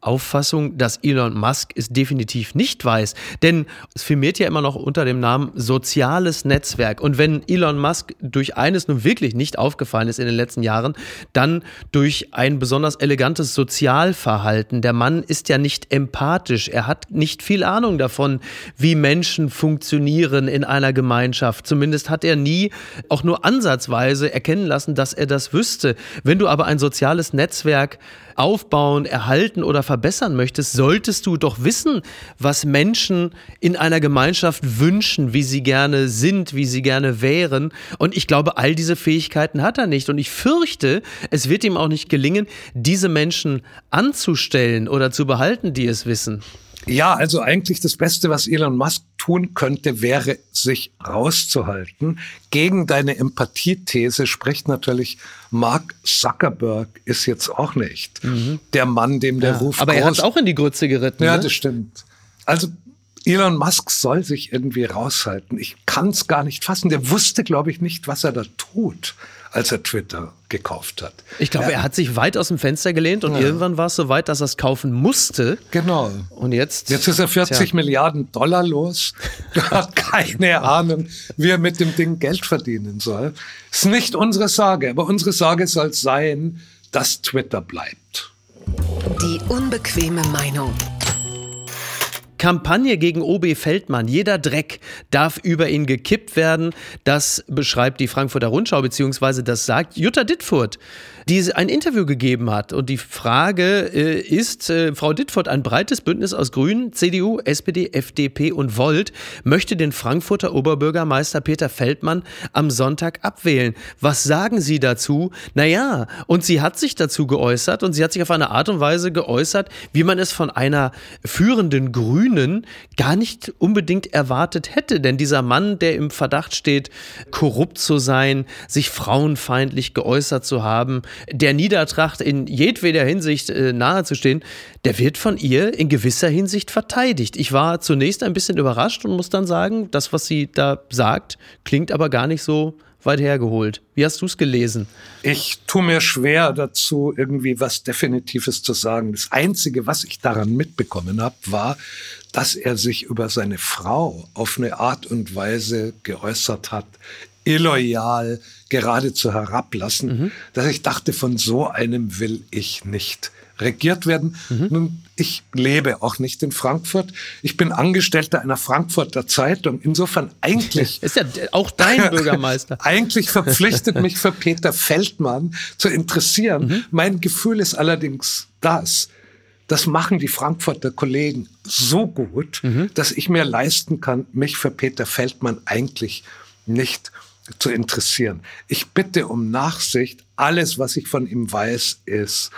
Auffassung, dass Elon Musk es definitiv nicht weiß. Denn es firmiert ja immer noch unter dem Namen soziales Netzwerk. Und wenn Elon Musk durch eines nun wirklich nicht aufgefallen ist in den letzten Jahren, dann durch ein besonders elegantes Sozialverhalten. Der Mann ist ja nicht empathisch. Er hat nicht viel Ahnung davon, wie Menschen funktionieren in einer Gemeinschaft. Zumindest hat er nie auch nur ansatzweise erkennen lassen, dass er das wüsste. Wenn du aber ein soziales Netzwerk aufbauen, erhalten oder verbessern möchtest, solltest du doch wissen, was Menschen in einer Gemeinschaft wünschen, wie sie gerne sind, wie sie gerne wären. Und ich glaube, all diese Fähigkeiten hat er nicht. Und ich fürchte, es wird ihm auch nicht gelingen, diese Menschen anzustellen oder zu behalten, die es wissen. Ja, also eigentlich das Beste, was Elon Musk tun könnte, wäre, sich rauszuhalten. Gegen deine Empathiethese spricht natürlich Mark Zuckerberg ist jetzt auch nicht mhm. der Mann, dem der ja, Ruf Aber er hat es auch in die Grütze geritten. Ja, ne? das stimmt. Also Elon Musk soll sich irgendwie raushalten. Ich kann es gar nicht fassen. Der wusste, glaube ich, nicht, was er da tut als er Twitter gekauft hat. Ich glaube, er hat sich weit aus dem Fenster gelehnt und ja. irgendwann war es so weit, dass er es kaufen musste. Genau. Und jetzt? Jetzt ist er 40 tja. Milliarden Dollar los. Er hat keine Ahnung, wie er mit dem Ding Geld verdienen soll. Ist nicht unsere Sorge, aber unsere Sorge soll sein, dass Twitter bleibt. Die unbequeme Meinung. Kampagne gegen OB Feldmann. Jeder Dreck darf über ihn gekippt werden. Das beschreibt die Frankfurter Rundschau, beziehungsweise das sagt Jutta Dittfurt die ein Interview gegeben hat. Und die Frage äh, ist, äh, Frau Dittfurt, ein breites Bündnis aus Grünen, CDU, SPD, FDP und Volt möchte den Frankfurter Oberbürgermeister Peter Feldmann am Sonntag abwählen. Was sagen Sie dazu? Naja, und sie hat sich dazu geäußert und sie hat sich auf eine Art und Weise geäußert, wie man es von einer führenden Grünen gar nicht unbedingt erwartet hätte. Denn dieser Mann, der im Verdacht steht, korrupt zu sein, sich frauenfeindlich geäußert zu haben, der Niedertracht in jedweder Hinsicht äh, nahezustehen, der wird von ihr in gewisser Hinsicht verteidigt. Ich war zunächst ein bisschen überrascht und muss dann sagen, das, was sie da sagt, klingt aber gar nicht so weit hergeholt. Wie hast du es gelesen? Ich tue mir schwer dazu, irgendwie was Definitives zu sagen. Das Einzige, was ich daran mitbekommen habe, war, dass er sich über seine Frau auf eine Art und Weise geäußert hat, illoyal, geradezu herablassen, mhm. dass ich dachte, von so einem will ich nicht regiert werden. Mhm. Nun, ich lebe auch nicht in Frankfurt. Ich bin Angestellter einer Frankfurter Zeitung. Insofern eigentlich. Ist ja auch dein Bürgermeister. eigentlich verpflichtet mich für Peter Feldmann zu interessieren. Mhm. Mein Gefühl ist allerdings das. Das machen die Frankfurter Kollegen so gut, mhm. dass ich mir leisten kann, mich für Peter Feldmann eigentlich nicht zu interessieren. Ich bitte um Nachsicht. Alles, was ich von ihm weiß, ist,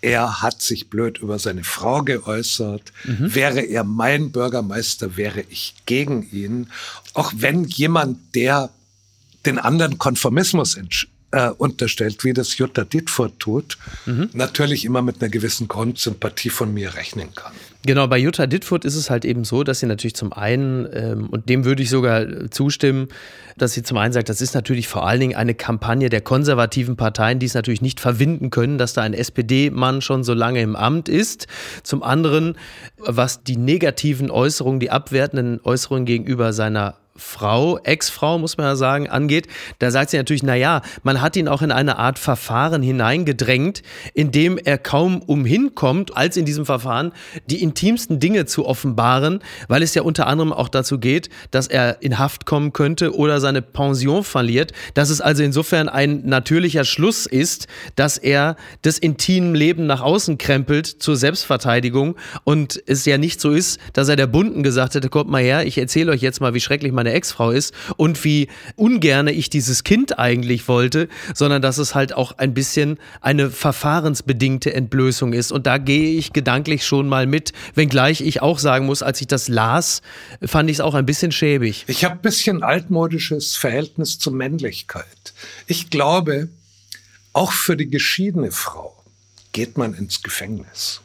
er hat sich blöd über seine Frau geäußert. Mhm. Wäre er mein Bürgermeister, wäre ich gegen ihn. Auch wenn jemand, der den anderen Konformismus äh, unterstellt, wie das Jutta Dittfurt tut, mhm. natürlich immer mit einer gewissen Grundsympathie von mir rechnen kann. Genau, bei Jutta Dittfurt ist es halt eben so, dass sie natürlich zum einen, ähm, und dem würde ich sogar zustimmen, dass sie zum einen sagt, das ist natürlich vor allen Dingen eine Kampagne der konservativen Parteien, die es natürlich nicht verwinden können, dass da ein SPD-Mann schon so lange im Amt ist. Zum anderen, was die negativen Äußerungen, die abwertenden Äußerungen gegenüber seiner Frau, Ex-Frau, muss man ja sagen, angeht, da sagt sie natürlich, na ja, man hat ihn auch in eine Art Verfahren hineingedrängt, in dem er kaum umhin kommt, als in diesem Verfahren die intimsten Dinge zu offenbaren, weil es ja unter anderem auch dazu geht, dass er in Haft kommen könnte oder seine Pension verliert, dass es also insofern ein natürlicher Schluss ist, dass er das intime Leben nach außen krempelt zur Selbstverteidigung und es ja nicht so ist, dass er der Bunden gesagt hätte, kommt mal her, ich erzähle euch jetzt mal, wie schrecklich meine meine Ex-Frau ist und wie ungerne ich dieses Kind eigentlich wollte, sondern dass es halt auch ein bisschen eine verfahrensbedingte Entblößung ist. Und da gehe ich gedanklich schon mal mit, wenngleich ich auch sagen muss, als ich das las, fand ich es auch ein bisschen schäbig. Ich habe ein bisschen altmodisches Verhältnis zur Männlichkeit. Ich glaube, auch für die geschiedene Frau geht man ins Gefängnis.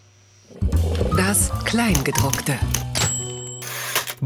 Das Kleingedruckte.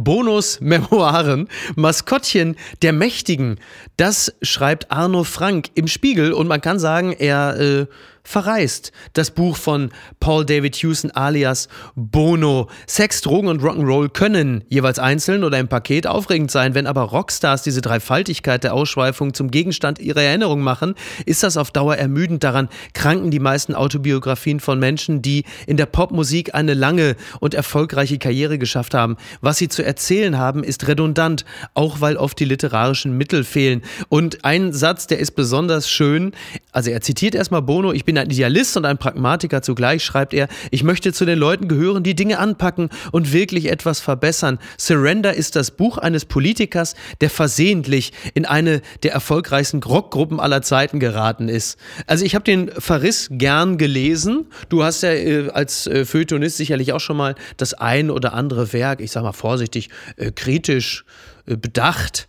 Bonus-Memoiren. Maskottchen der Mächtigen. Das schreibt Arno Frank im Spiegel und man kann sagen, er äh, verreist. Das Buch von Paul David Hewson alias Bono. Sex, Drogen und Rock'n'Roll können jeweils einzeln oder im Paket aufregend sein. Wenn aber Rockstars diese Dreifaltigkeit der Ausschweifung zum Gegenstand ihrer Erinnerung machen, ist das auf Dauer ermüdend. Daran kranken die meisten Autobiografien von Menschen, die in der Popmusik eine lange und erfolgreiche Karriere geschafft haben. Was sie zu erzählen haben, ist redundant, auch weil oft die literarischen Mittel fehlen. Und ein Satz, der ist besonders schön. Also er zitiert erstmal Bono, ich bin ein Idealist und ein Pragmatiker zugleich, schreibt er, ich möchte zu den Leuten gehören, die Dinge anpacken und wirklich etwas verbessern. Surrender ist das Buch eines Politikers, der versehentlich in eine der erfolgreichsten Rockgruppen aller Zeiten geraten ist. Also ich habe den Verriss gern gelesen. Du hast ja äh, als äh, Feuilletonist sicherlich auch schon mal das ein oder andere Werk, ich sag mal vorsichtig, äh, kritisch äh, bedacht.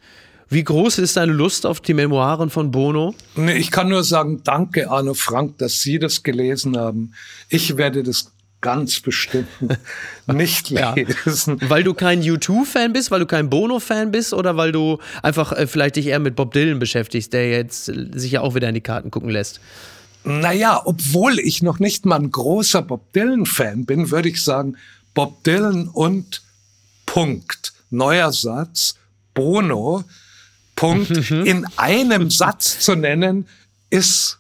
Wie groß ist deine Lust auf die Memoiren von Bono? Nee, ich kann nur sagen, danke Arno Frank, dass Sie das gelesen haben. Ich werde das ganz bestimmt nicht lesen. Ja. Weil du kein U2-Fan bist, weil du kein Bono-Fan bist oder weil du einfach äh, vielleicht dich eher mit Bob Dylan beschäftigst, der jetzt sich ja auch wieder in die Karten gucken lässt? Naja, obwohl ich noch nicht mal ein großer Bob Dylan-Fan bin, würde ich sagen, Bob Dylan und Punkt. Neuer Satz, Bono Punkt mhm. in einem Satz zu nennen, ist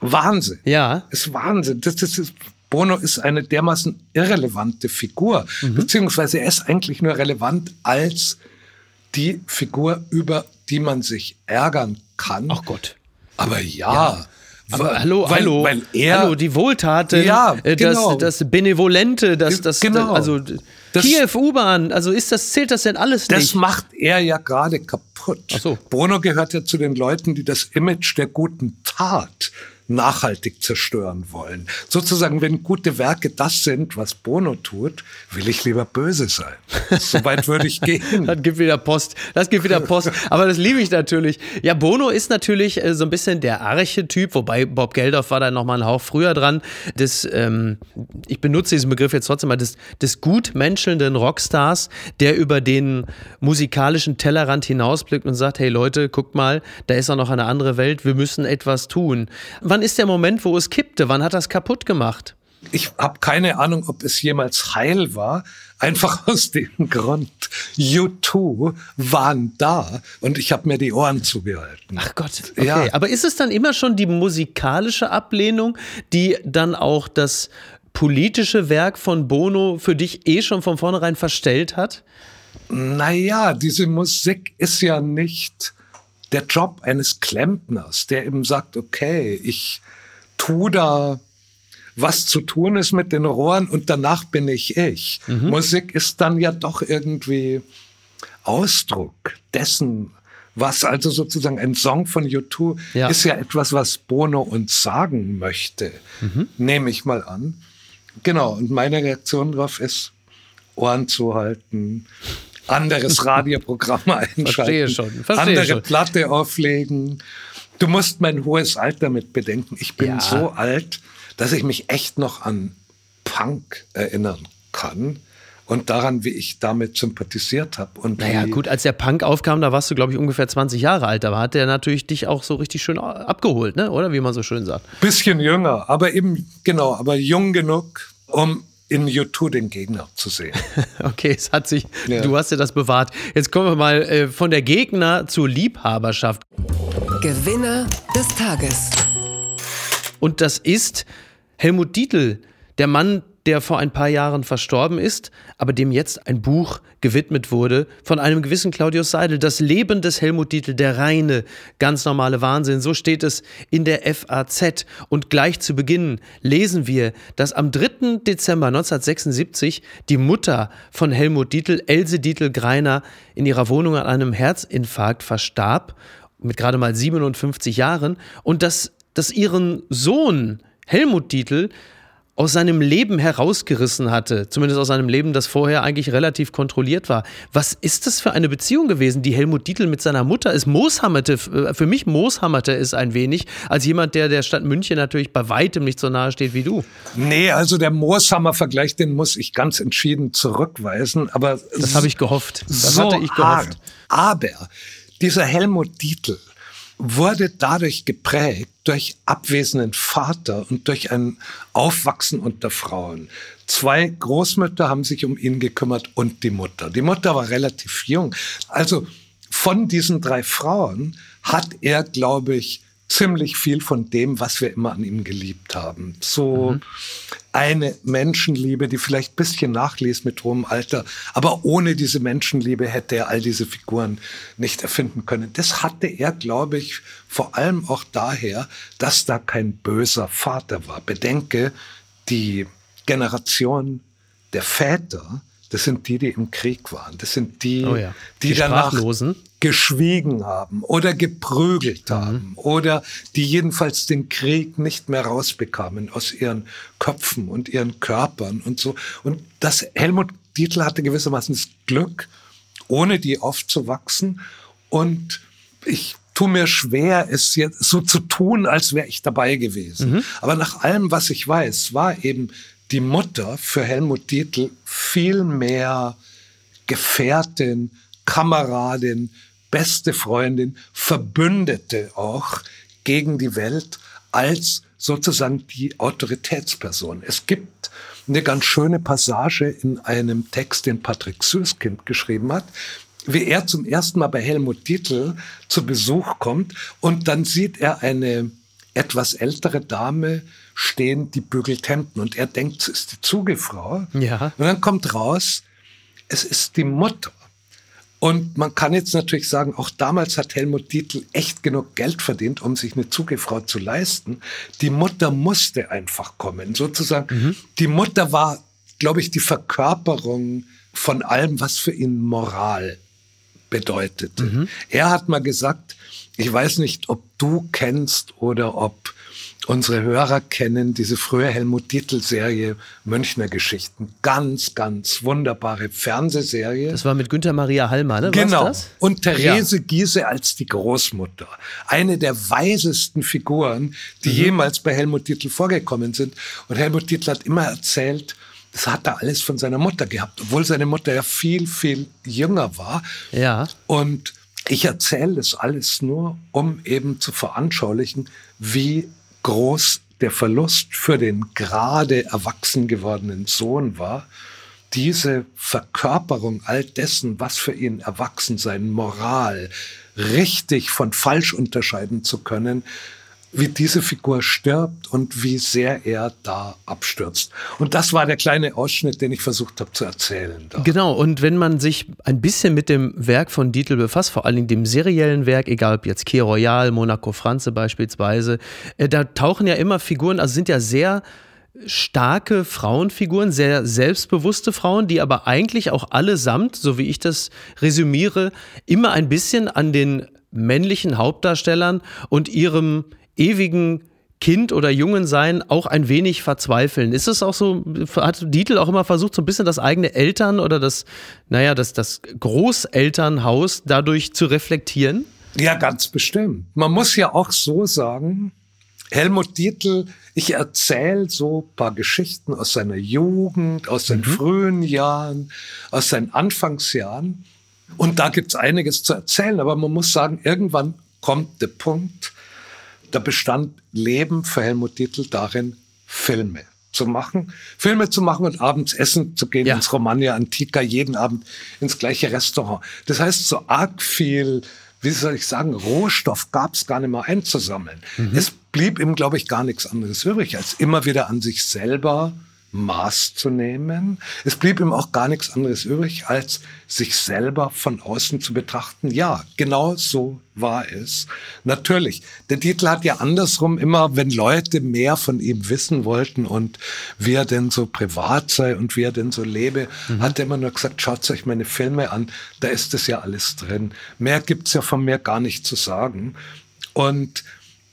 Wahnsinn. Ja. Ist Wahnsinn. Das, das ist, Bono ist eine dermaßen irrelevante Figur, mhm. beziehungsweise er ist eigentlich nur relevant als die Figur, über die man sich ärgern kann. Ach Gott. Aber ja. ja. Aber hallo, weil, hallo, weil er, hallo, die Wohltaten, ja, äh, genau. das, das Benevolente, das, das, genau. also das, Kiew, U-Bahn, also ist das, zählt das denn alles nicht? Das macht er ja gerade kaputt. Ach so. Bruno gehört ja zu den Leuten, die das Image der guten Tat nachhaltig zerstören wollen. Sozusagen, wenn gute Werke das sind, was Bono tut, will ich lieber böse sein. So weit würde ich gehen. das gibt wieder Post. Das gibt wieder Post. Aber das liebe ich natürlich. Ja, Bono ist natürlich äh, so ein bisschen der Archetyp, wobei Bob Geldof war da noch mal ein Hauch früher dran. Des, ähm, ich benutze diesen Begriff jetzt trotzdem mal, des, des gutmenschelnden Rockstars, der über den musikalischen Tellerrand hinausblickt und sagt, hey Leute, guckt mal, da ist auch noch eine andere Welt, wir müssen etwas tun. Wann wann ist der Moment, wo es kippte? Wann hat das kaputt gemacht? Ich habe keine Ahnung, ob es jemals heil war. Einfach aus dem Grund, U2 waren da und ich habe mir die Ohren zugehalten. Ach Gott, okay. Ja. Aber ist es dann immer schon die musikalische Ablehnung, die dann auch das politische Werk von Bono für dich eh schon von vornherein verstellt hat? Naja, diese Musik ist ja nicht der Job eines Klempners, der eben sagt, okay, ich tu da was zu tun ist mit den Rohren und danach bin ich ich. Mhm. Musik ist dann ja doch irgendwie Ausdruck dessen, was also sozusagen ein Song von U2 ja. ist ja etwas, was Bono uns sagen möchte, mhm. nehme ich mal an. Genau, und meine Reaktion darauf ist, Ohren zu halten, anderes Radioprogramm einschalten, Verstehe schon. Verstehe andere schon. Platte auflegen. Du musst mein hohes Alter mit bedenken. Ich bin ja. so alt, dass ich mich echt noch an Punk erinnern kann und daran, wie ich damit sympathisiert habe. Naja, gut, als der Punk aufkam, da warst du, glaube ich, ungefähr 20 Jahre alt. Da hat der natürlich dich auch so richtig schön abgeholt, ne? oder wie man so schön sagt. Bisschen jünger, aber eben, genau, aber jung genug, um in U2 den Gegner zu sehen. okay, es hat sich, ja. du hast ja das bewahrt. Jetzt kommen wir mal äh, von der Gegner zur Liebhaberschaft. Gewinner des Tages. Und das ist Helmut Dietl, der Mann, der vor ein paar Jahren verstorben ist, aber dem jetzt ein Buch gewidmet wurde von einem gewissen Claudius Seidel. Das Leben des Helmut Dietl, der reine, ganz normale Wahnsinn. So steht es in der FAZ. Und gleich zu Beginn lesen wir, dass am 3. Dezember 1976 die Mutter von Helmut Dietl, Else Dietl-Greiner, in ihrer Wohnung an einem Herzinfarkt verstarb, mit gerade mal 57 Jahren. Und dass, dass ihren Sohn Helmut Dietl aus seinem Leben herausgerissen hatte, zumindest aus seinem Leben, das vorher eigentlich relativ kontrolliert war. Was ist das für eine Beziehung gewesen, die Helmut Dietl mit seiner Mutter ist? Mooshammerte, äh, für mich mooshammerte es ein wenig, als jemand, der der Stadt München natürlich bei weitem nicht so nahe steht wie du. Nee, also der Mooshammer-Vergleich, den muss ich ganz entschieden zurückweisen, aber. Das habe ich gehofft. Das so hatte ich gehofft. Arg. Aber dieser Helmut Dietl, wurde dadurch geprägt durch abwesenden Vater und durch ein Aufwachsen unter Frauen. Zwei Großmütter haben sich um ihn gekümmert und die Mutter. Die Mutter war relativ jung. Also von diesen drei Frauen hat er, glaube ich, ziemlich viel von dem, was wir immer an ihm geliebt haben. So mhm. Eine Menschenliebe, die vielleicht ein bisschen nachließ mit hohem Alter, aber ohne diese Menschenliebe hätte er all diese Figuren nicht erfinden können. Das hatte er, glaube ich, vor allem auch daher, dass da kein böser Vater war. Bedenke, die Generation der Väter, das sind die, die im Krieg waren. Das sind die, oh ja. die, die danach geschwiegen haben oder geprügelt mhm. haben oder die jedenfalls den Krieg nicht mehr rausbekamen aus ihren Köpfen und ihren Körpern und so. Und das Helmut Dietl hatte gewissermaßen das Glück, ohne die aufzuwachsen. Und ich tue mir schwer, es jetzt so zu tun, als wäre ich dabei gewesen. Mhm. Aber nach allem, was ich weiß, war eben die Mutter für Helmut Dietl viel mehr Gefährtin, Kameradin, beste Freundin, Verbündete auch gegen die Welt als sozusagen die Autoritätsperson. Es gibt eine ganz schöne Passage in einem Text, den Patrick Süßkind geschrieben hat, wie er zum ersten Mal bei Helmut Dietl zu Besuch kommt und dann sieht er eine etwas ältere Dame stehen, die bügelt Hemden und er denkt, es ist die Zugefrau. Ja. Und dann kommt raus, es ist die Mutter. Und man kann jetzt natürlich sagen, auch damals hat Helmut Dietl echt genug Geld verdient, um sich eine Zugefrau zu leisten. Die Mutter musste einfach kommen. Sozusagen, mhm. die Mutter war, glaube ich, die Verkörperung von allem, was für ihn Moral bedeutete. Mhm. Er hat mal gesagt, ich weiß nicht, ob du kennst oder ob unsere Hörer kennen diese frühe Helmut Dietl-Serie Münchner Geschichten. Ganz, ganz wunderbare Fernsehserie. Das war mit Günther Maria Hallmann, ne? Genau. Und Therese ja. Giese als die Großmutter. Eine der weisesten Figuren, die mhm. jemals bei Helmut Dietl vorgekommen sind. Und Helmut Dietl hat immer erzählt, das hat er alles von seiner Mutter gehabt, obwohl seine Mutter ja viel, viel jünger war. Ja. Und ich erzähle das alles nur, um eben zu veranschaulichen, wie groß der Verlust für den gerade erwachsen gewordenen Sohn war, diese Verkörperung all dessen, was für ihn Erwachsensein, Moral, richtig von falsch unterscheiden zu können, wie diese Figur stirbt und wie sehr er da abstürzt. Und das war der kleine Ausschnitt, den ich versucht habe zu erzählen. Da. Genau, und wenn man sich ein bisschen mit dem Werk von Dietl befasst, vor allem dem seriellen Werk, egal ob jetzt Key Royal, Monaco Franze beispielsweise, äh, da tauchen ja immer Figuren, also sind ja sehr starke Frauenfiguren, sehr selbstbewusste Frauen, die aber eigentlich auch allesamt, so wie ich das resümiere, immer ein bisschen an den männlichen Hauptdarstellern und ihrem ewigen Kind oder Jungen sein auch ein wenig verzweifeln. Ist es auch so, hat Dietl auch immer versucht, so ein bisschen das eigene Eltern oder das, naja, das, das Großelternhaus dadurch zu reflektieren? Ja, ganz bestimmt. Man muss ja auch so sagen, Helmut Dietl, ich erzähle so ein paar Geschichten aus seiner Jugend, aus seinen mhm. frühen Jahren, aus seinen Anfangsjahren. Und da gibt's einiges zu erzählen, aber man muss sagen, irgendwann kommt der Punkt, da bestand Leben für Helmut Dietl darin, Filme zu machen, Filme zu machen und abends essen zu gehen ja. ins Romagna Antica, jeden Abend ins gleiche Restaurant. Das heißt, so arg viel, wie soll ich sagen, Rohstoff gab es gar nicht mehr einzusammeln. Mhm. Es blieb ihm, glaube ich, gar nichts anderes übrig, als immer wieder an sich selber Maß zu nehmen. Es blieb ihm auch gar nichts anderes übrig, als sich selber von außen zu betrachten. Ja, genau so war es. Natürlich, der Titel hat ja andersrum immer, wenn Leute mehr von ihm wissen wollten und wie er denn so privat sei und wie er denn so lebe, mhm. hat er immer nur gesagt, schaut euch meine Filme an, da ist es ja alles drin. Mehr gibt's ja von mir gar nicht zu sagen. Und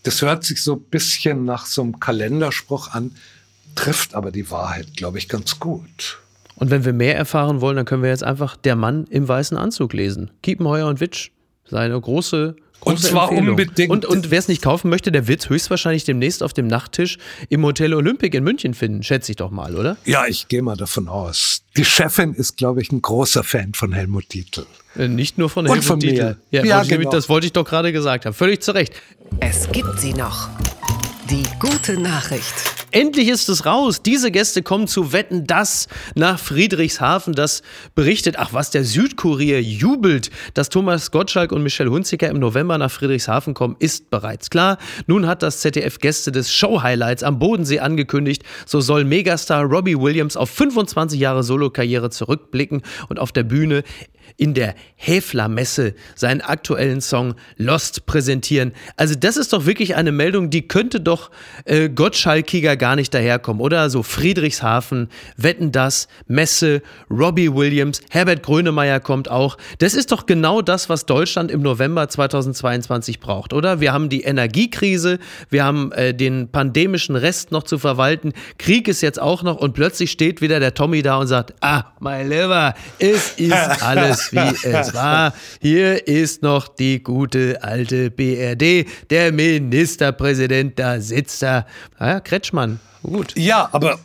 das hört sich so ein bisschen nach so einem Kalenderspruch an, trifft aber die Wahrheit, glaube ich, ganz gut. Und wenn wir mehr erfahren wollen, dann können wir jetzt einfach Der Mann im weißen Anzug lesen. Kiepenheuer und Witsch. Seine große und zwar Empfehlung. unbedingt. Und, und wer es nicht kaufen möchte, der wird es höchstwahrscheinlich demnächst auf dem Nachttisch im Hotel Olympic in München finden, schätze ich doch mal, oder? Ja, ich gehe mal davon aus. Die Chefin ist, glaube ich, ein großer Fan von Helmut Dietl. Äh, nicht nur von Helmut und von Dietl. Mir. Ja, ja genau. das wollte ich doch gerade gesagt haben. Völlig zu Recht. Es gibt sie noch. Die gute Nachricht. Endlich ist es raus. Diese Gäste kommen zu Wetten das nach Friedrichshafen. Das berichtet, ach was, der Südkurier jubelt, dass Thomas Gottschalk und Michelle Hunziker im November nach Friedrichshafen kommen, ist bereits klar. Nun hat das ZDF Gäste des Show-Highlights am Bodensee angekündigt. So soll Megastar Robbie Williams auf 25 Jahre Solokarriere zurückblicken und auf der Bühne in der Häfler-Messe seinen aktuellen Song Lost präsentieren. Also das ist doch wirklich eine Meldung, die könnte doch äh, Gottschalkiger gar nicht daherkommen, oder? So Friedrichshafen, Wetten das, Messe, Robbie Williams, Herbert Grönemeyer kommt auch. Das ist doch genau das, was Deutschland im November 2022 braucht, oder? Wir haben die Energiekrise, wir haben äh, den pandemischen Rest noch zu verwalten, Krieg ist jetzt auch noch und plötzlich steht wieder der Tommy da und sagt, ah, mein Lieber, es ist alles wie es war. Hier ist noch die gute alte BRD. Der Ministerpräsident, da sitzt er. Naja, Kretschmann, gut. Ja, aber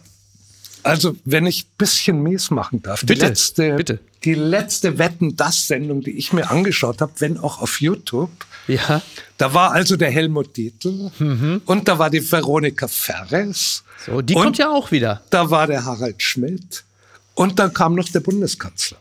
also, wenn ich ein bisschen mies machen darf. Bitte, die letzte, bitte. Die letzte Wetten, das Sendung, die ich mir angeschaut habe, wenn auch auf YouTube. Ja. Da war also der Helmut Dietl mhm. und da war die Veronika Ferres. So, die kommt ja auch wieder. Da war der Harald Schmidt und dann kam noch der Bundeskanzler.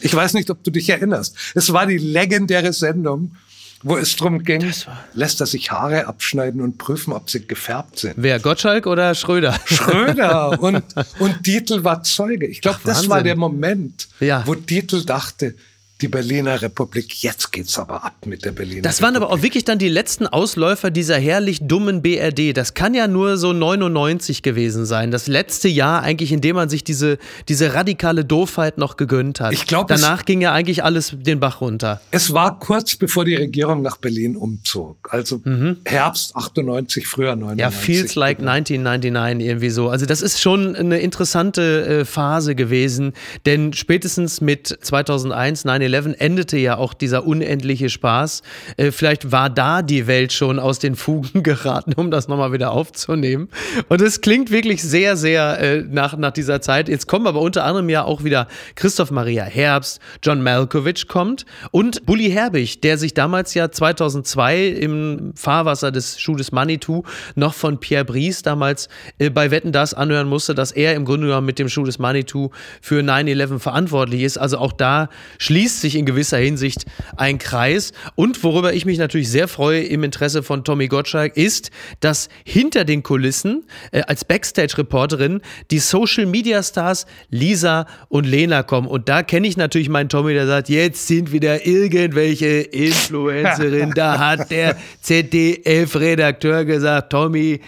Ich weiß nicht, ob du dich erinnerst. Es war die legendäre Sendung, wo es darum ging, lässt er sich Haare abschneiden und prüfen, ob sie gefärbt sind. Wer, Gottschalk oder Schröder? Schröder und, und Dietl war Zeuge. Ich glaube, das war der Moment, ja. wo Dietl dachte, die Berliner Republik. Jetzt geht's aber ab mit der Berliner Das waren Republik. aber auch wirklich dann die letzten Ausläufer dieser herrlich dummen BRD. Das kann ja nur so 99 gewesen sein. Das letzte Jahr eigentlich, in dem man sich diese, diese radikale Doofheit noch gegönnt hat. Ich glaube, Danach ging ja eigentlich alles den Bach runter. Es war kurz bevor die Regierung nach Berlin umzog. Also mhm. Herbst 98, früher 99. Ja, feels like 1999 irgendwie so. Also das ist schon eine interessante äh, Phase gewesen. Denn spätestens mit 2001, 9 9-11 endete ja auch dieser unendliche Spaß. Äh, vielleicht war da die Welt schon aus den Fugen geraten, um das nochmal wieder aufzunehmen. Und es klingt wirklich sehr, sehr äh, nach, nach dieser Zeit. Jetzt kommen aber unter anderem ja auch wieder Christoph Maria Herbst, John Malkovich kommt und Bully Herbig, der sich damals ja 2002 im Fahrwasser des Schuh Manitou noch von Pierre Brice damals äh, bei Wetten das anhören musste, dass er im Grunde genommen mit dem Schuh des Manitou für 9-11 verantwortlich ist. Also auch da schließt sich in gewisser Hinsicht ein Kreis. Und worüber ich mich natürlich sehr freue im Interesse von Tommy Gottschalk ist, dass hinter den Kulissen äh, als Backstage-Reporterin die Social-Media-Stars Lisa und Lena kommen. Und da kenne ich natürlich meinen Tommy, der sagt, jetzt sind wieder irgendwelche Influencerinnen. da hat der ZDF-Redakteur gesagt, Tommy,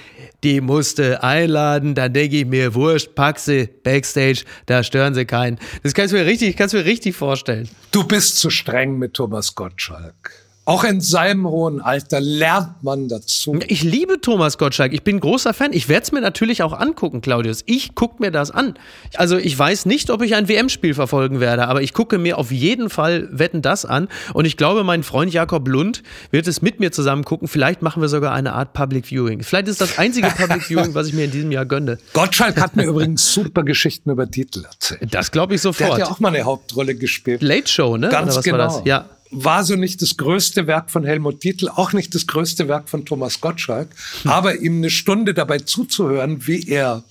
die musste einladen, dann denke ich mir, wurscht, pack sie Backstage, da stören sie keinen. Das kannst du mir richtig, kannst du mir richtig vorstellen. Du bist zu streng mit Thomas Gottschalk. Auch in seinem hohen Alter lernt man dazu. Ich liebe Thomas Gottschalk. Ich bin großer Fan. Ich werde es mir natürlich auch angucken, Claudius. Ich gucke mir das an. Also ich weiß nicht, ob ich ein WM-Spiel verfolgen werde, aber ich gucke mir auf jeden Fall Wetten das an. Und ich glaube, mein Freund Jakob Lund wird es mit mir zusammen gucken. Vielleicht machen wir sogar eine Art Public Viewing. Vielleicht ist das einzige Public Viewing, was ich mir in diesem Jahr gönne. Gottschalk hat mir übrigens super Geschichten über Titel erzählt. Das glaube ich sofort. Der hat ja auch mal eine Hauptrolle gespielt. Late Show, ne? Ganz genau. Ja war so nicht das größte Werk von Helmut Dietl, auch nicht das größte Werk von Thomas Gottschalk, hm. aber ihm eine Stunde dabei zuzuhören, wie er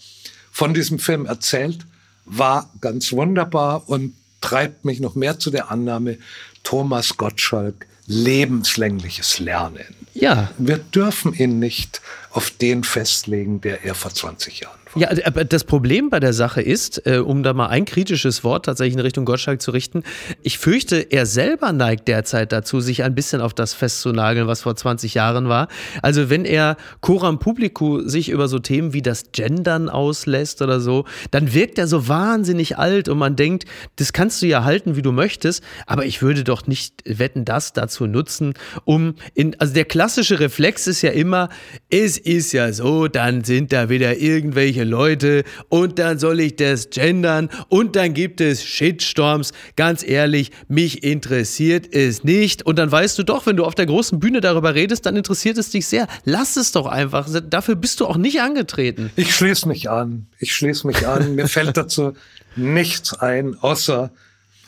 von diesem Film erzählt, war ganz wunderbar und treibt mich noch mehr zu der Annahme, Thomas Gottschalk lebenslängliches Lernen. Ja. Wir dürfen ihn nicht auf den festlegen, der er vor 20 Jahren. Ja, aber das Problem bei der Sache ist, äh, um da mal ein kritisches Wort tatsächlich in Richtung Gottschalk zu richten, ich fürchte, er selber neigt derzeit dazu, sich ein bisschen auf das festzunageln, was vor 20 Jahren war. Also wenn er Coram Publico sich über so Themen wie das Gendern auslässt oder so, dann wirkt er so wahnsinnig alt und man denkt, das kannst du ja halten, wie du möchtest, aber ich würde doch nicht wetten, das dazu nutzen, um in, also der klassische Reflex ist ja immer, es ist ja so, dann sind da wieder irgendwelche Leute und dann soll ich das gendern und dann gibt es Shitstorms. Ganz ehrlich, mich interessiert es nicht. Und dann weißt du doch, wenn du auf der großen Bühne darüber redest, dann interessiert es dich sehr. Lass es doch einfach. Dafür bist du auch nicht angetreten. Ich schließe mich an. Ich schließe mich an. Mir fällt dazu nichts ein, außer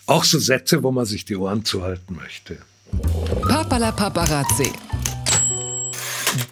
auch so Sätze, wo man sich die Ohren zuhalten möchte. Papala Paparazzi.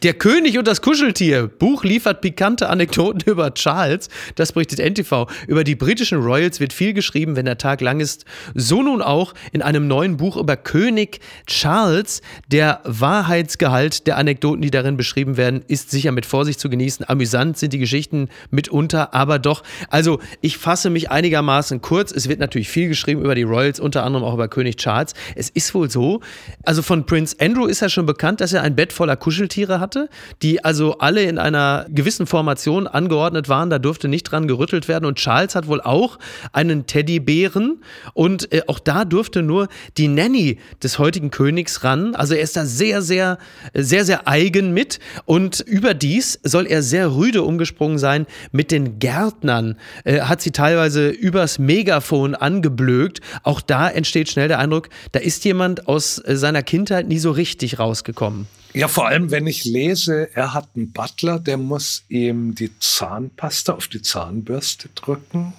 Der König und das Kuscheltier. Buch liefert pikante Anekdoten über Charles. Das berichtet NTV. Über die britischen Royals wird viel geschrieben, wenn der Tag lang ist. So nun auch in einem neuen Buch über König Charles. Der Wahrheitsgehalt der Anekdoten, die darin beschrieben werden, ist sicher mit Vorsicht zu genießen. Amüsant sind die Geschichten mitunter, aber doch. Also, ich fasse mich einigermaßen kurz. Es wird natürlich viel geschrieben über die Royals, unter anderem auch über König Charles. Es ist wohl so, also von Prince Andrew ist ja schon bekannt, dass er ein Bett voller Kuscheltiere hatte, die also alle in einer gewissen Formation angeordnet waren. Da durfte nicht dran gerüttelt werden. Und Charles hat wohl auch einen Teddybären. Und äh, auch da durfte nur die Nanny des heutigen Königs ran. Also er ist da sehr, sehr, sehr, sehr eigen mit. Und überdies soll er sehr rüde umgesprungen sein mit den Gärtnern. Äh, hat sie teilweise übers Megafon angeblökt. Auch da entsteht schnell der Eindruck, da ist jemand aus äh, seiner Kindheit nie so richtig rausgekommen. Ja, vor allem, wenn ich lese, er hat einen Butler, der muss ihm die Zahnpasta auf die Zahnbürste drücken.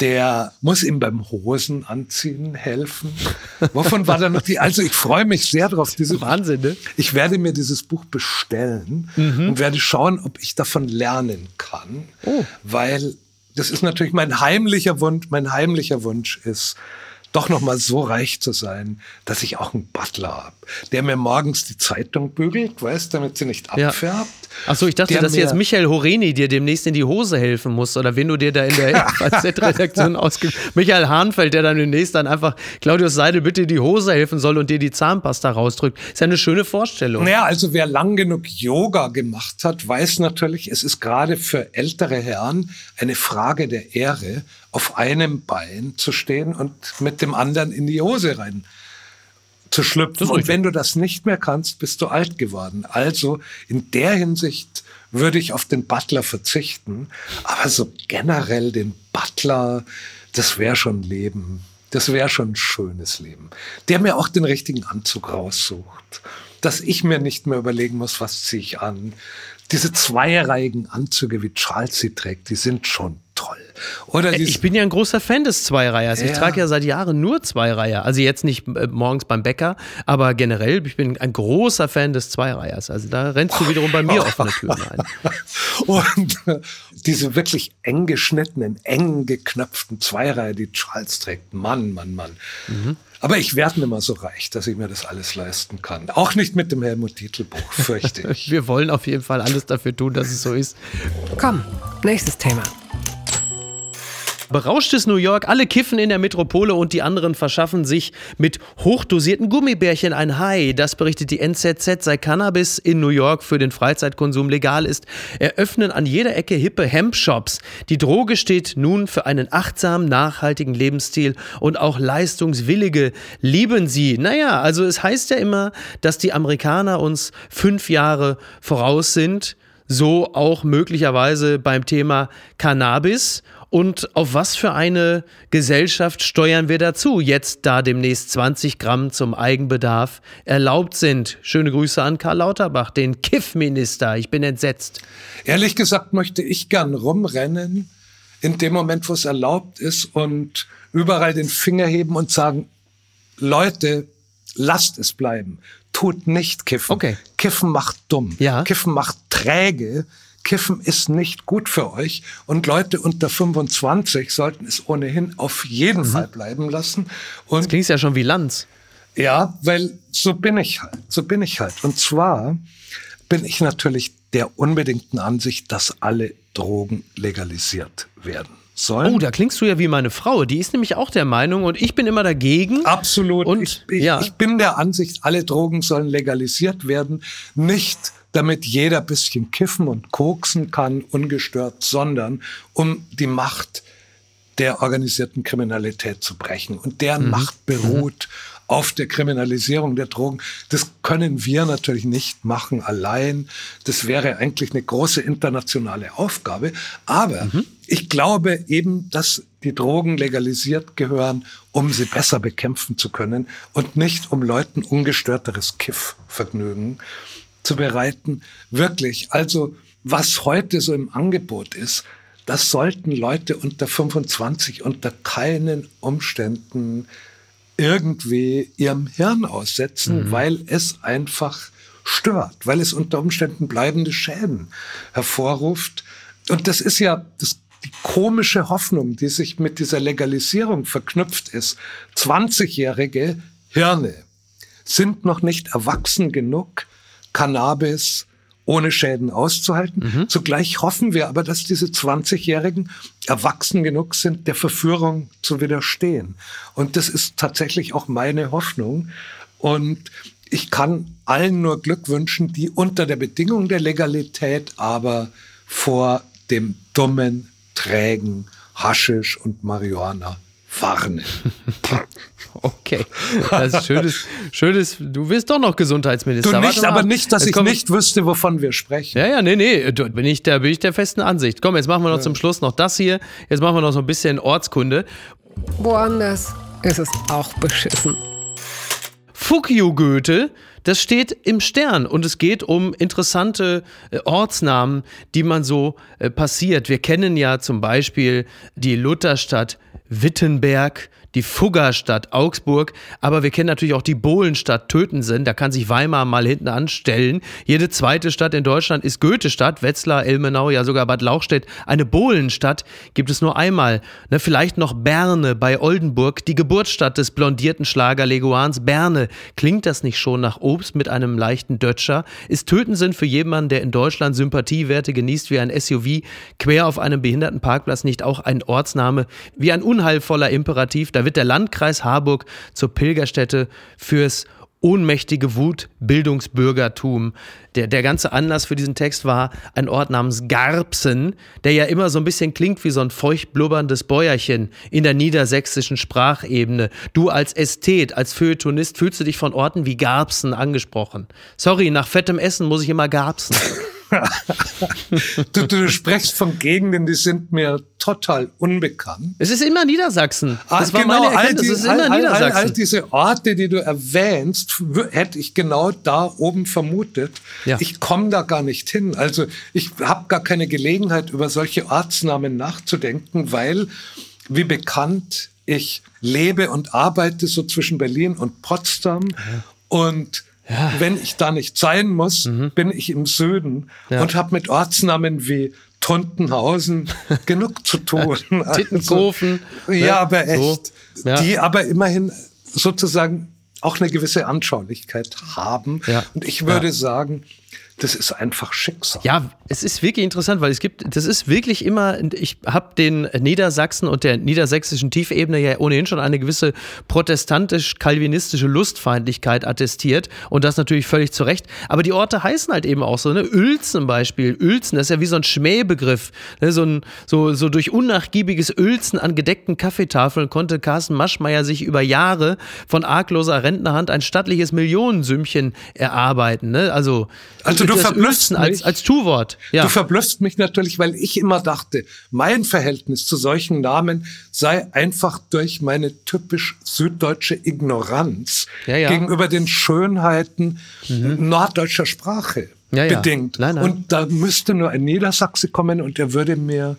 Der muss ihm beim Hosen anziehen helfen. Wovon war da noch die? Also ich freue mich sehr drauf. Diese, Wahnsinn, ne? Ich werde mir dieses Buch bestellen mhm. und werde schauen, ob ich davon lernen kann. Oh. Weil das ist natürlich mein heimlicher Wunsch. Mein heimlicher Wunsch ist, doch noch mal so reich zu sein, dass ich auch einen Butler habe, der mir morgens die Zeitung bügelt, weißt, damit sie nicht abfärbt. Ja. Achso, ich dachte, dass jetzt Michael Horeni dir demnächst in die Hose helfen muss oder wenn du dir da in der FAZ-Redaktion ausgibst. Michael Hahnfeld, der dann demnächst dann einfach Claudius Seidel bitte in die Hose helfen soll und dir die Zahnpasta rausdrückt. Ist ja eine schöne Vorstellung. Naja, also wer lang genug Yoga gemacht hat, weiß natürlich, es ist gerade für ältere Herren eine Frage der Ehre, auf einem Bein zu stehen und mit dem anderen in die Hose rein zu schlüpfen. Und wenn du das nicht mehr kannst, bist du alt geworden. Also in der Hinsicht würde ich auf den Butler verzichten. Aber so generell den Butler, das wäre schon Leben. Das wäre schon ein schönes Leben. Der mir auch den richtigen Anzug raussucht. Dass ich mir nicht mehr überlegen muss, was ziehe ich an. Diese zweireihigen Anzüge, wie Charles sie trägt, die sind schon. Oder äh, ich bin ja ein großer Fan des Zweireihers. Ja. Ich trage ja seit Jahren nur Zweireiher. Also jetzt nicht äh, morgens beim Bäcker, aber generell, ich bin ein großer Fan des Zweireihers. Also da rennst du wiederum bei mir offene Türen ein. Und äh, diese wirklich eng geschnittenen, eng geknöpften Zweireiher, die Charles trägt, Mann, Mann, Mann. Mhm. Aber ich werde nicht mehr so reich, dass ich mir das alles leisten kann. Auch nicht mit dem Helmut Titelbuch, fürchte ich. Wir wollen auf jeden Fall alles dafür tun, dass es so ist. Komm, nächstes Thema. Berauschtes New York, alle kiffen in der Metropole und die anderen verschaffen sich mit hochdosierten Gummibärchen ein High. Das berichtet die NZZ, seit Cannabis in New York für den Freizeitkonsum legal ist, eröffnen an jeder Ecke hippe Hemp-Shops. Die Droge steht nun für einen achtsamen, nachhaltigen Lebensstil und auch leistungswillige lieben sie. Naja, also es heißt ja immer, dass die Amerikaner uns fünf Jahre voraus sind so auch möglicherweise beim Thema Cannabis. Und auf was für eine Gesellschaft steuern wir dazu, jetzt da demnächst 20 Gramm zum Eigenbedarf erlaubt sind? Schöne Grüße an Karl Lauterbach, den Kiffminister. Ich bin entsetzt. Ehrlich gesagt möchte ich gern rumrennen in dem Moment, wo es erlaubt ist und überall den Finger heben und sagen, Leute, lasst es bleiben. Tut nicht kiffen. Okay. Kiffen macht dumm. Ja. Kiffen macht träge. Kiffen ist nicht gut für euch und Leute unter 25 sollten es ohnehin auf jeden mhm. Fall bleiben lassen. Und das klingt ja schon wie Lanz. Ja, weil so bin ich halt, so bin ich halt. Und zwar bin ich natürlich der unbedingten Ansicht, dass alle Drogen legalisiert werden sollen. Oh, da klingst du ja wie meine Frau. Die ist nämlich auch der Meinung und ich bin immer dagegen. Absolut. Und ich, ich, ja. ich bin der Ansicht, alle Drogen sollen legalisiert werden. Nicht damit jeder bisschen kiffen und koksen kann, ungestört, sondern um die Macht der organisierten Kriminalität zu brechen. Und deren mhm. Macht beruht mhm. auf der Kriminalisierung der Drogen. Das können wir natürlich nicht machen allein. Das wäre eigentlich eine große internationale Aufgabe. Aber mhm. ich glaube eben, dass die Drogen legalisiert gehören, um sie besser bekämpfen zu können und nicht um Leuten ungestörteres Kiffvergnügen zu bereiten. Wirklich. Also, was heute so im Angebot ist, das sollten Leute unter 25 unter keinen Umständen irgendwie ihrem Hirn aussetzen, mhm. weil es einfach stört, weil es unter Umständen bleibende Schäden hervorruft. Und das ist ja das, die komische Hoffnung, die sich mit dieser Legalisierung verknüpft ist. 20-jährige Hirne sind noch nicht erwachsen genug, Cannabis ohne Schäden auszuhalten. Mhm. Zugleich hoffen wir aber, dass diese 20-Jährigen erwachsen genug sind, der Verführung zu widerstehen. Und das ist tatsächlich auch meine Hoffnung. Und ich kann allen nur Glück wünschen, die unter der Bedingung der Legalität aber vor dem dummen, trägen Haschisch und Marihuana warnen. Okay, das ist schönes, schönes. Du wirst doch noch Gesundheitsminister. Du nicht, aber nicht, dass ich nicht wüsste, wovon wir sprechen. Ja, ja, nee, nee, bin ich, da bin ich der festen Ansicht. Komm, jetzt machen wir noch ja. zum Schluss noch das hier. Jetzt machen wir noch so ein bisschen Ortskunde. Woanders ist es auch beschissen. Fuck you, Goethe. Das steht im Stern und es geht um interessante äh, Ortsnamen, die man so äh, passiert. Wir kennen ja zum Beispiel die Lutherstadt Wittenberg, die Fuggerstadt Augsburg, aber wir kennen natürlich auch die Bohlenstadt Tötensen, da kann sich Weimar mal hinten anstellen. Jede zweite Stadt in Deutschland ist Goethestadt, Wetzlar, Ilmenau, ja sogar Bad Lauchstädt. Eine Bohlenstadt gibt es nur einmal. Ne, vielleicht noch Berne bei Oldenburg, die Geburtsstadt des blondierten Schlager-Leguans Berne. Klingt das nicht schon nach Obst mit einem leichten Dötscher? Ist Tötensen für jemanden, der in Deutschland Sympathiewerte genießt wie ein SUV, quer auf einem Behindertenparkplatz nicht auch ein Ortsname wie ein unheilvoller Imperativ? Da wird der Landkreis Harburg zur Pilgerstätte fürs ohnmächtige Wutbildungsbürgertum. Der, der ganze Anlass für diesen Text war ein Ort namens Garbsen, der ja immer so ein bisschen klingt wie so ein feucht blubberndes Bäuerchen in der niedersächsischen Sprachebene. Du als Ästhet, als Feuilletonist fühlst du dich von Orten wie Garbsen angesprochen. Sorry, nach fettem Essen muss ich immer Garbsen. Du, du sprichst von Gegenden, die sind mir total unbekannt. Es ist immer Niedersachsen. Ah, das war genau, meine Erkenntnis. All die, es ist immer all, Niedersachsen. All, all, diese Orte, die du erwähnst, hätte ich genau da oben vermutet. Ja. Ich komme da gar nicht hin. Also ich habe gar keine Gelegenheit, über solche Ortsnamen nachzudenken, weil, wie bekannt, ich lebe und arbeite so zwischen Berlin und Potsdam. Ja. Und ja. Wenn ich da nicht sein muss, mhm. bin ich im Süden ja. und habe mit Ortsnamen wie Tontenhausen genug zu tun. Tittenkofen. Also, ja, ja, aber echt. So. Ja. Die aber immerhin sozusagen auch eine gewisse Anschaulichkeit haben. Und ich würde sagen, das ist einfach Schicksal. Ja, es ist wirklich interessant, weil es gibt, das ist wirklich immer, ich habe den Niedersachsen und der niedersächsischen Tiefebene ja ohnehin schon eine gewisse protestantisch-kalvinistische Lustfeindlichkeit attestiert und das natürlich völlig zu Recht. Aber die Orte heißen halt eben auch so, ne? Uelzen zum Beispiel. Uelzen, das ist ja wie so ein Schmähbegriff. Ne? So, ein, so, so durch unnachgiebiges Uelzen an gedeckten Kaffeetafeln konnte Carsten Maschmeyer sich über Jahre von argloser Rentnerhand ein stattliches Millionensümmchen erarbeiten. Ne? Also, also du verblüffst mich. Als, als Tu-Wort. Ja. Du verblüffst mich natürlich, weil ich immer dachte, mein Verhältnis zu solchen Namen sei einfach durch meine typisch süddeutsche Ignoranz ja, ja. gegenüber den Schönheiten mhm. norddeutscher Sprache bedingt. Nein, nein. Und da müsste nur ein Niedersachse kommen und er würde mir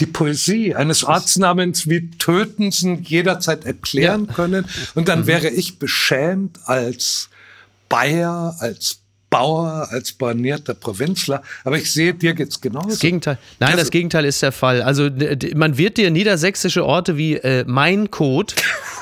die Poesie eines Ortsnamens wie Tötensen jederzeit erklären können. Und dann mhm. wäre ich beschämt als Bayer, als Bauer, als bornierter Provinzler. Aber ich sehe, dir geht's genauso. Das Gegenteil. Nein, das, das Gegenteil ist der Fall. Also man wird dir niedersächsische Orte wie äh, Mein Code,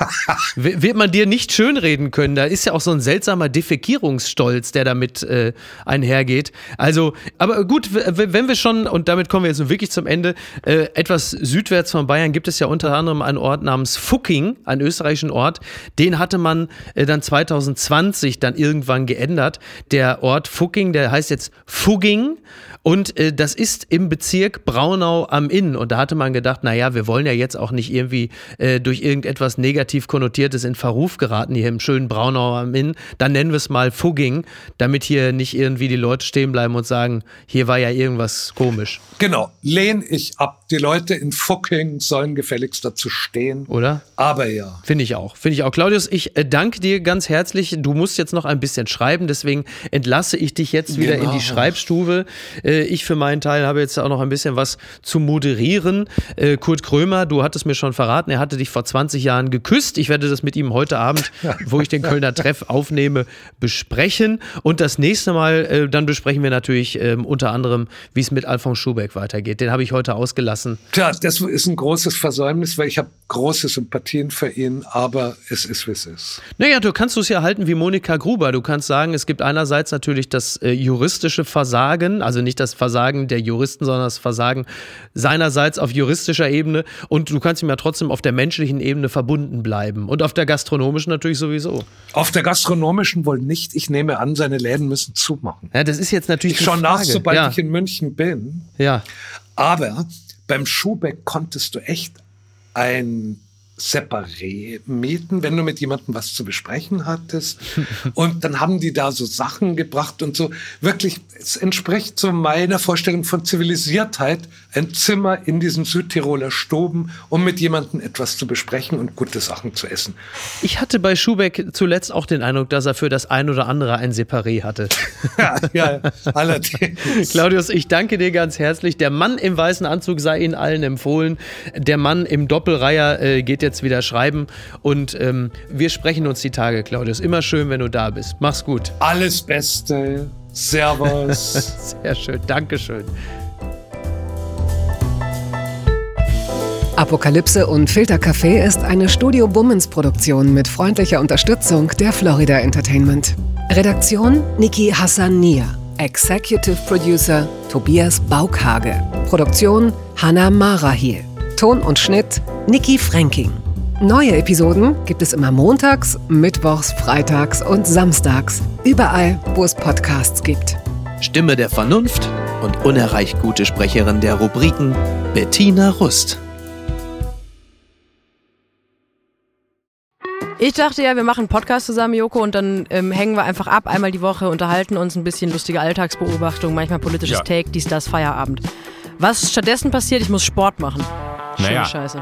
wird man dir nicht schönreden können. Da ist ja auch so ein seltsamer Defekierungsstolz, der damit äh, einhergeht. Also, aber gut, wenn wir schon, und damit kommen wir jetzt wirklich zum Ende, äh, etwas südwärts von Bayern gibt es ja unter anderem einen Ort namens Fucking, einen österreichischen Ort. Den hatte man äh, dann 2020 dann irgendwann geändert. Der Ort Fucking, der heißt jetzt Fugging und äh, das ist im Bezirk Braunau am Inn. Und da hatte man gedacht, naja, wir wollen ja jetzt auch nicht irgendwie äh, durch irgendetwas negativ konnotiertes in Verruf geraten hier im schönen Braunau am Inn. Dann nennen wir es mal Fugging, damit hier nicht irgendwie die Leute stehen bleiben und sagen, hier war ja irgendwas komisch. Genau, lehne ich ab. Die Leute in Fucking sollen gefälligst dazu stehen. Oder? Aber ja. Finde ich auch. Finde ich auch. Claudius, ich äh, danke dir ganz herzlich. Du musst jetzt noch ein bisschen schreiben, deswegen entlasse ich dich jetzt wieder genau. in die genau. Schreibstube. Äh, ich für meinen Teil habe jetzt auch noch ein bisschen was zu moderieren. Äh, Kurt Krömer, du hattest mir schon verraten, er hatte dich vor 20 Jahren geküsst. Ich werde das mit ihm heute Abend, wo ich den Kölner Treff aufnehme, besprechen. Und das nächste Mal, dann besprechen wir natürlich ähm, unter anderem, wie es mit Alfons Schubeck weitergeht. Den habe ich heute ausgelassen lassen. Tja, das ist ein großes Versäumnis, weil ich habe große Sympathien für ihn, aber es ist, wie es ist. Naja, du kannst es ja halten wie Monika Gruber. Du kannst sagen, es gibt einerseits natürlich das äh, juristische Versagen, also nicht das Versagen der Juristen, sondern das Versagen seinerseits auf juristischer Ebene und du kannst ihm ja trotzdem auf der menschlichen Ebene verbunden bleiben und auf der gastronomischen natürlich sowieso. Auf der gastronomischen wohl nicht. Ich nehme an, seine Läden müssen zumachen. Ja, das ist jetzt natürlich Ich schaue nach, sobald ja. ich in München bin. Ja. Aber beim Schuhbeck konntest du echt ein separé mieten, wenn du mit jemandem was zu besprechen hattest. Und dann haben die da so Sachen gebracht und so. Wirklich, es entspricht so meiner Vorstellung von Zivilisiertheit, ein Zimmer in diesem Südtiroler Stoben, um mit jemandem etwas zu besprechen und gute Sachen zu essen. Ich hatte bei Schubeck zuletzt auch den Eindruck, dass er für das ein oder andere ein Separé hatte. ja, ja, allerdings. Claudius, ich danke dir ganz herzlich. Der Mann im weißen Anzug sei Ihnen allen empfohlen. Der Mann im Doppelreiher äh, geht jetzt wieder schreiben. Und ähm, wir sprechen uns die Tage, Claudius. Immer schön, wenn du da bist. Mach's gut. Alles Beste. Servus. Sehr schön. Dankeschön. Apokalypse und Filtercafé ist eine Studio Bummens Produktion mit freundlicher Unterstützung der Florida Entertainment. Redaktion Niki Hassania. Executive Producer Tobias Baukhage. Produktion Hannah Marahiel. Ton und Schnitt Niki Fränking. Neue Episoden gibt es immer montags, mittwochs, freitags und samstags. Überall, wo es Podcasts gibt. Stimme der Vernunft und unerreicht gute Sprecherin der Rubriken Bettina Rust. Ich dachte ja, wir machen einen Podcast zusammen, Joko, und dann ähm, hängen wir einfach ab, einmal die Woche, unterhalten uns ein bisschen lustige Alltagsbeobachtung, manchmal politisches ja. Take, dies, das, Feierabend. Was stattdessen passiert, ich muss Sport machen. Schöne naja, Scheiße.